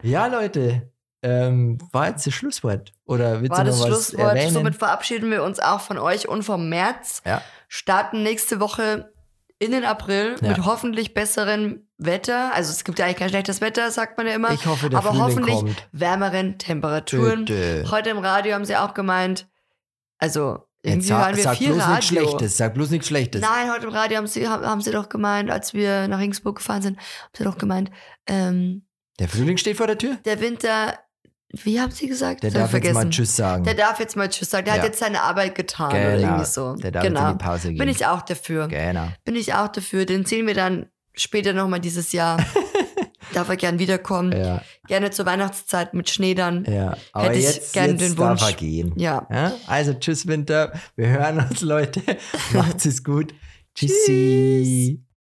ja, Leute, ähm, war jetzt das Schlusswort? Oder willst War du das noch was Schlusswort. erwähnen? Somit verabschieden wir uns auch von euch und vom März. Ja. Starten nächste Woche in den April Ja. mit hoffentlich besserem Wetter. Also es gibt ja eigentlich kein schlechtes Wetter, sagt man ja immer. ich hoffe, der aber Frühling hoffentlich kommt. wärmeren Temperaturen. Bitte. Heute im Radio haben sie auch gemeint, also Jetzt irgendwie sag, hören wir sag viel bloß Radio. nichts Schlechtes, sag bloß nichts Schlechtes. Nein, heute im Radio haben sie, haben, haben sie doch gemeint, als wir nach Ringsburg gefahren sind, haben sie doch gemeint, ähm, Der Frühling steht vor der Tür. der Winter, wie haben sie gesagt? Der Das darf ich jetzt mal. Tschüss sagen. Der darf jetzt mal Tschüss sagen. Der Ja. hat jetzt seine Arbeit getan oder genau. irgendwie so. Der darf genau. in die Pause gehen. Bin ich auch dafür. Genau. Bin ich auch dafür. Den sehen wir dann später nochmal dieses Jahr. [LAUGHS] darf er gern wiederkommen. Ja, Gerne zur Weihnachtszeit mit Schnee dann. ja. Aber Hätte ich jetzt, gern jetzt den darf Wunsch. er gehen. Ja. Ja? Also, tschüss, Winter. Wir hören uns, Leute. [LAUGHS] Macht's es gut. Tschüssi.